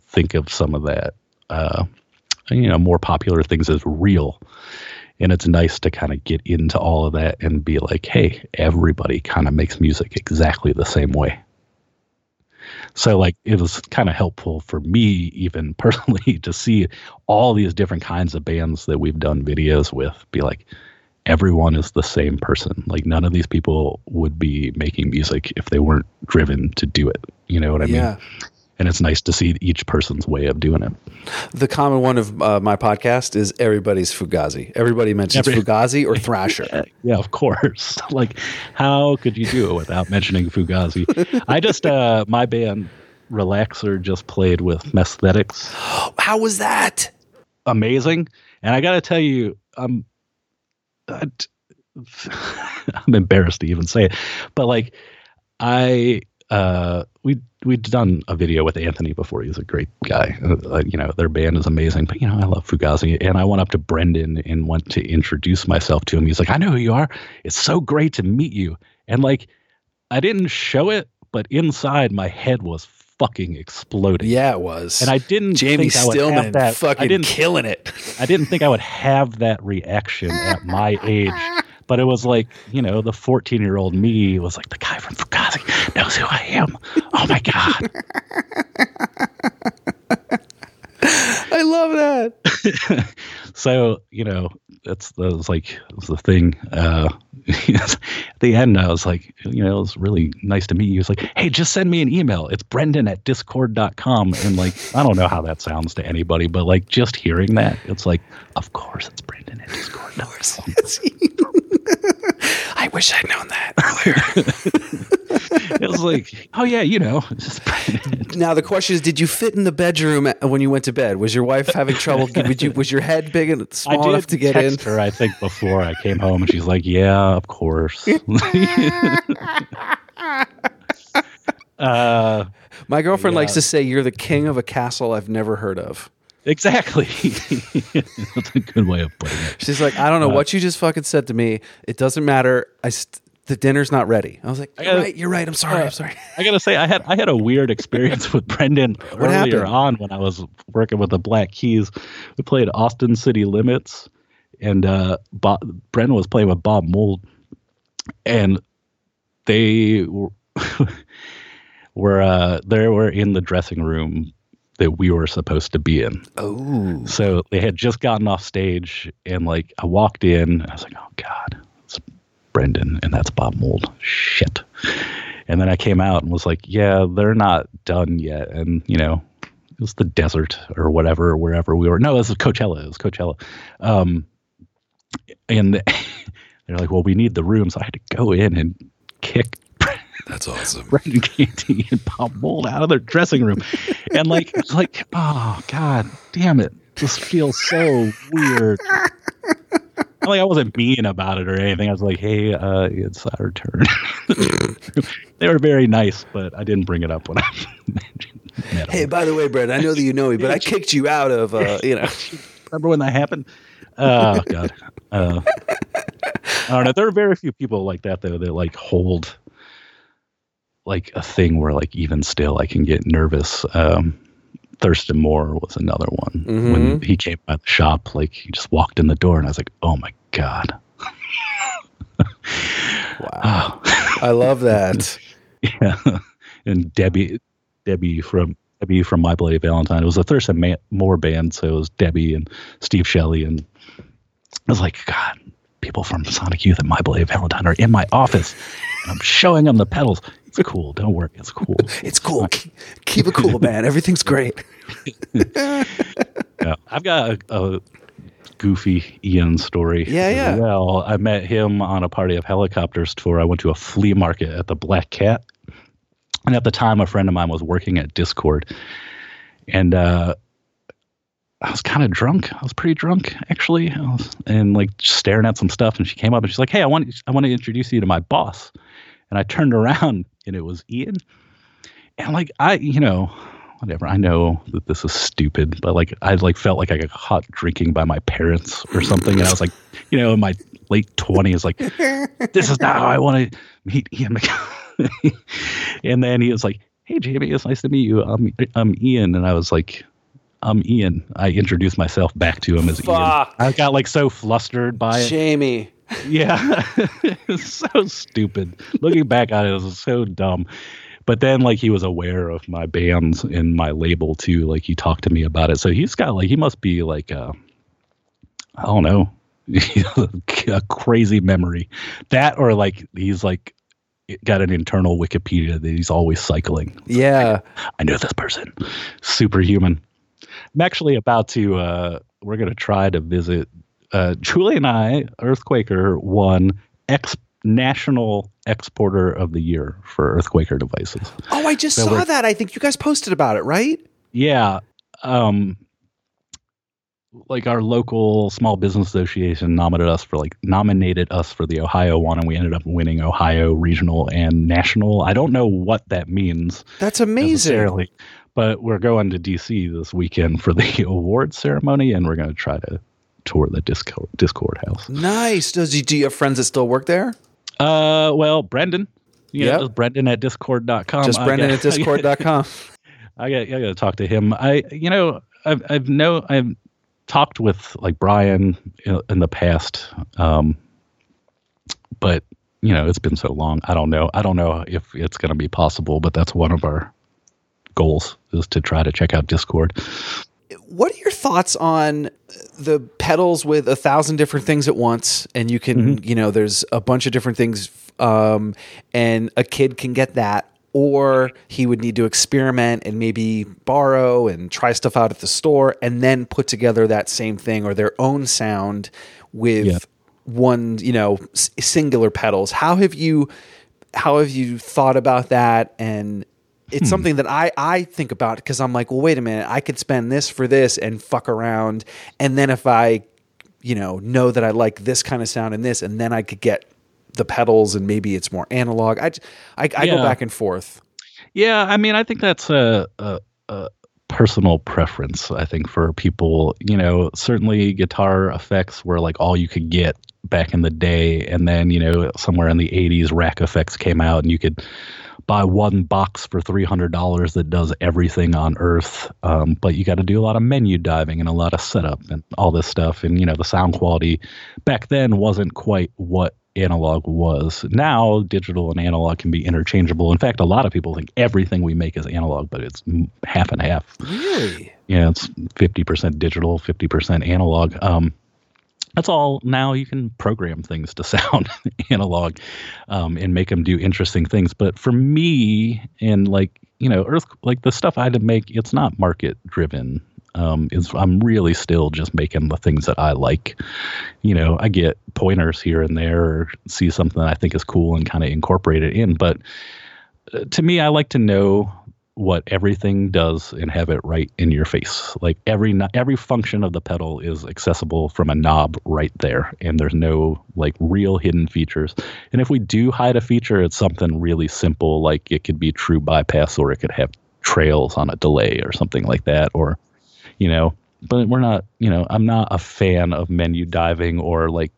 think of some of that, uh, you know, more popular things as real and it's nice to kind of get into all of that and be like hey everybody kind of makes music exactly the same way. So like it was kind of helpful for me even [LAUGHS] personally to see all these different kinds of bands that we've done videos with be like everyone is the same person. Like none of these people would be making music if they weren't driven to do it. You know what i Yeah. mean and it's nice to see each person's way of doing it The common one of uh, my podcast is everybody's Fugazi. Everybody mentions Every- Fugazi or [LAUGHS] Thrasher. Yeah, of course. [LAUGHS] like, how could you do it without mentioning Fugazi? [LAUGHS] I just, uh, my band Relaxer just played with Messthetics. [GASPS] How was that? Amazing. And I got to tell you, I'm, I'm embarrassed to even say it, but like, I, uh, we we'd done a video with Anthony before. He's a great guy. Uh, you know, their band is amazing. But you know, I love Fugazi, and I went up to Brendan and went to introduce myself to him. He's like, "I know who you are. It's so great to meet you." And like, I didn't show it, but inside my head was fucking exploding. Yeah, it was. And I didn't Jamie think I would Stillman that. fucking killing it. I didn't think I would have that reaction at my age. But it was like, you know, the 14 year old me was like, the guy from Fugazi knows who I am. Oh my God. I love that. [LAUGHS] so, you know, that's, that was like, was the thing. Uh, [LAUGHS] at the end, I was like, you know, it was really nice to meet you. He was like, hey, just send me an email. It's brendan at dischord.com. And like, I don't know how that sounds to anybody, but like just hearing that, it's like, of course it's brendan at dischord.com. I wish I'd known that [LAUGHS] earlier. It was like, oh yeah, you know, it's just Brendan. now the question is, did you fit in the bedroom when you went to bed? Was your wife having trouble? You, was your head big and small enough to get in? her, I think, before I came home, and she's like, "Yeah, of course." [LAUGHS] [LAUGHS] uh, My girlfriend Yeah. likes to say you're the king of a castle I've never heard of. Exactly. [LAUGHS] That's a good way of putting it. She's like, I don't Uh, know what you just fucking said to me. It doesn't matter. I st- the dinner's not ready. I was like, you're gotta- right. You're right. I'm sorry. I'm sorry. I gotta say, I had I had a weird experience with Brendan [LAUGHS] earlier happened? on when I was working with the Black Keys. We played Austin City Limits, and uh, Bob, Brendan was playing with Bob Mould, and they were, [LAUGHS] were uh, they were in the dressing room that we were supposed to be in. Oh, So they had just gotten off stage, and like I walked in, I was like, "Oh God, it's Brendan, and that's Bob Mould. Shit." And then I came out and was like, "Yeah, they're not done yet." And you know, it was the desert or whatever, wherever we were. No, it was Coachella. It was Coachella. Um, and [LAUGHS] They're like, well, we need the room, so I had to go in and kick That's awesome. Brendan Canty and Bob Mould out of their dressing room, and like, it's [LAUGHS] like, oh god, damn it, this feels so weird. like I wasn't mean about it or anything. I was like, "Hey, uh, it's our turn." [LAUGHS] they were very nice, but I didn't bring it up when I [LAUGHS] met Hey, by the way, Brett, I know that you know me, but I kicked you out of, uh, you know. Remember when that happened? Oh God, uh, I don't know. There are very few people like that though that like hold like a thing where like even still I can get nervous. Um, Thurston Moore was another one. When he came by the shop, like he just walked in the door, and I was like, "Oh my god!" Wow. [LAUGHS] I love that. Yeah, and Debbie, Debbie from Debbie from My Bloody Valentine. It was a Thurston Ma- Moore band, so it was Debbie and Steve Shelley, and I was like, God, people from Sonic Youth and My Bloody Valentine are in my office, and I'm showing them the pedals. It's cool. Don't worry, it's cool. It's cool. Keep, keep it cool, man. Everything's great. [LAUGHS] Yeah, I've got a, a goofy Ian story. Yeah, yeah. Well, I met him on a party of helicopters tour. I went to a flea market at the Black Cat, and at the time, a friend of mine was working at Dischord, and uh, I was kind of drunk. I was pretty drunk actually, I was, and like staring at some stuff. And she came up and she's like, "Hey, I want I want to introduce you to my boss." And I turned around and it was Ian. And like I, you know, whatever. I know that this is stupid, but like I like felt like I got caught drinking by my parents or something. And I was like, you know, in my late twenties, like this is not how I want to meet Ian [LAUGHS] and then he was like, "Hey, Jamie, it's nice to meet you. I'm I'm Ian." And I was like. I'm Ian. I introduced myself back to him as Fuck. Ian. I got like so flustered by it. Jamie. Yeah, [LAUGHS] so stupid. Looking back on it, it was so dumb. But then, like, he was aware of my bands and my label too. Like, he talked to me about it. So he's got like he must be like uh, I don't know, [LAUGHS] a crazy memory. That or like he's like got an internal Wikipedia that he's always cycling. Yeah. I know this person. Superhuman. I'm actually about to uh we're gonna try to visit uh Julie and I, Earthquaker won ex national exporter of the year for Earthquaker devices. Oh, I just So saw that. I think you guys posted about it, right? Yeah. Um like our local small business association nominated us for like nominated us for the Ohio one and we ended up winning Ohio regional and national. I don't know what that means. That's amazing. But we're going to DC this weekend for the [LAUGHS] award ceremony, and we're going to try to tour the Dischord, Dischord house. Nice. Does you do you have friends that still work there? Uh, well, Brendan. You Yep. know, Brendan at dischord.com. Just I Brendan got- at dischord.com. [LAUGHS] I got, [LAUGHS] I got to talk to him. I, you know, I've, I've know, I've talked with like Brian in, in the past, um, but you know, it's been so long. I don't know. I don't know if it's going to be possible, but that's one of our goals is to try to check out Dischord. What are your thoughts on the pedals with a thousand different things at once? And you can you know there's a bunch of different things um, and a kid can get that or he would need to experiment and maybe borrow and try stuff out at the store and then put together that same thing or their own sound with Yeah. one you know s- singular pedals. How have you how have you thought about that? And it's hmm. something that I, I think about because I'm like, well, wait a minute, I could spend this for this and fuck around, and then if I, you know, know that I like this kind of sound and this, and then I could get the pedals and maybe it's more analog. I I, go Yeah. back and forth. Yeah, I mean, I think that's a, a, a personal preference. I think for people, you know, certainly guitar effects were like all you could get back in the day, and then you know, somewhere in the '80s, rack effects came out, and you could buy one box for three hundred dollars that does everything on Earth. Um, but you got to do a lot of menu diving and a lot of setup and all this stuff, and you know, the sound quality back then wasn't quite what analog was. Now, digital and analog can be interchangeable. In fact, a lot of people think everything we make is analog, but it's half and half. Really? Yeah, it's 50% digital, 50% analog. Um, that's all now you can program things to [LAUGHS] sound analog um, and make them do interesting things. But for me, and like, you know, Earth, like the stuff I had to make, it's not market driven. Um, is I'm really still just making the things that I like. You know, I get pointers here and there, or see something that I think is cool and kind of incorporate it in. But uh, to me, I like to know what everything does and have it right in your face. Like every every function of the pedal is accessible from a knob right there, and there's no like real hidden features. And if we do hide a feature, it's something really simple, like it could be true bypass, or it could have trails on a delay or something like that, or you know. But we're not, you know, I'm not a fan of menu diving or like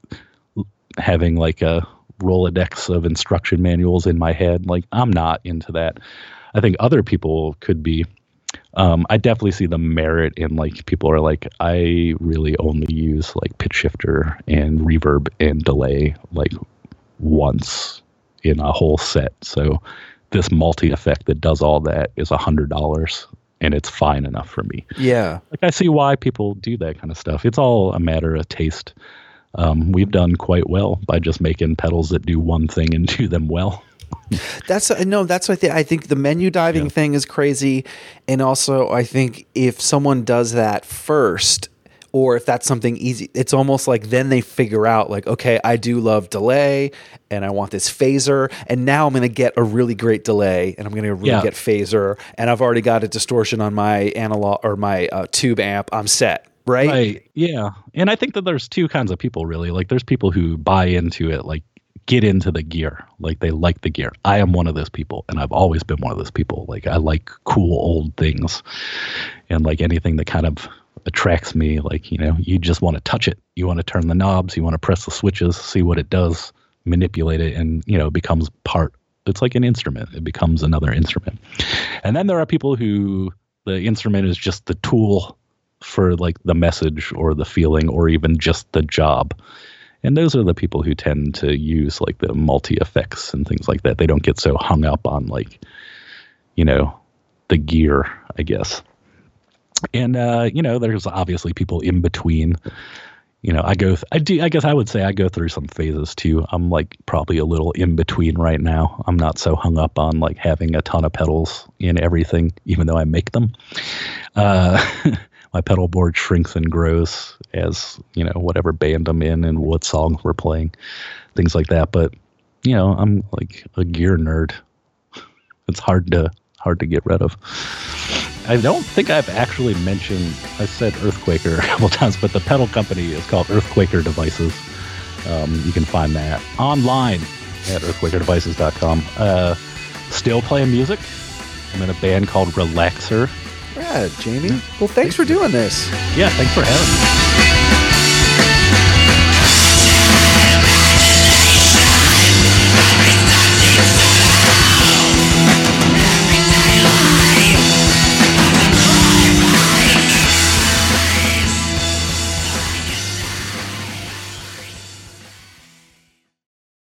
having like a Rolodex of instruction manuals in my head. Like I'm not into that. I think other people could be. Um, I definitely see the merit in like people are like I really only use like pitch shifter and reverb and delay like once in a whole set. So this multi effect that does all that is a hundred dollars and it's fine enough for me. Yeah. Like I see why people do that kind of stuff. It's all a matter of taste. Um, we've done quite well by just making pedals that do one thing and [LAUGHS] do them well. That's no, that's what I think. I think the menu diving Yeah. thing is crazy, and also I think if someone does that first, or if that's something easy, it's almost like then they figure out like, okay, I do love delay, and I want this phaser, and now I'm going to get a really great delay, and I'm going to really Yeah. get phaser, and I've already got a distortion on my analog or my uh, tube amp. I'm set, right? Right. Yeah. And I think that there's two kinds of people really. Like there's people who buy into it, like get into the gear. Like they like the gear. I am one of those people and I've always been one of those people. Like I like cool old things and like anything that kind of attracts me. Like, you know, you just want to touch it. You want to turn the knobs, you want to press the switches, see what it does, manipulate it, and you know, becomes part it's like an instrument. It becomes another instrument. And then there are people who the instrument is just the tool for like the message or the feeling or even just the job. And those are the people who tend to use like the multi effects and things like that. They don't get so hung up on like, you know, the gear, I guess. And uh, you know, there's obviously people in between. You know, I go, th- I do, I guess I would say I go through some phases too. I'm like probably a little in between right now. I'm not so hung up on like having a ton of pedals in everything, even though I make them. Uh, [LAUGHS] my pedal board shrinks and grows as you know whatever band I'm in and what songs we're playing, things like that. But you know, I'm like a gear nerd. [LAUGHS] It's hard to hard to get rid of. I don't think I've actually mentioned. I said Earthquaker a couple times, but the pedal company is called Earthquaker Devices. Um, you can find that online at earthquakerdevices.com. Uh, still playing music. I'm in a band called Relaxer. Yeah, Jamie. Well, thanks for doing this. Yeah, thanks for having me.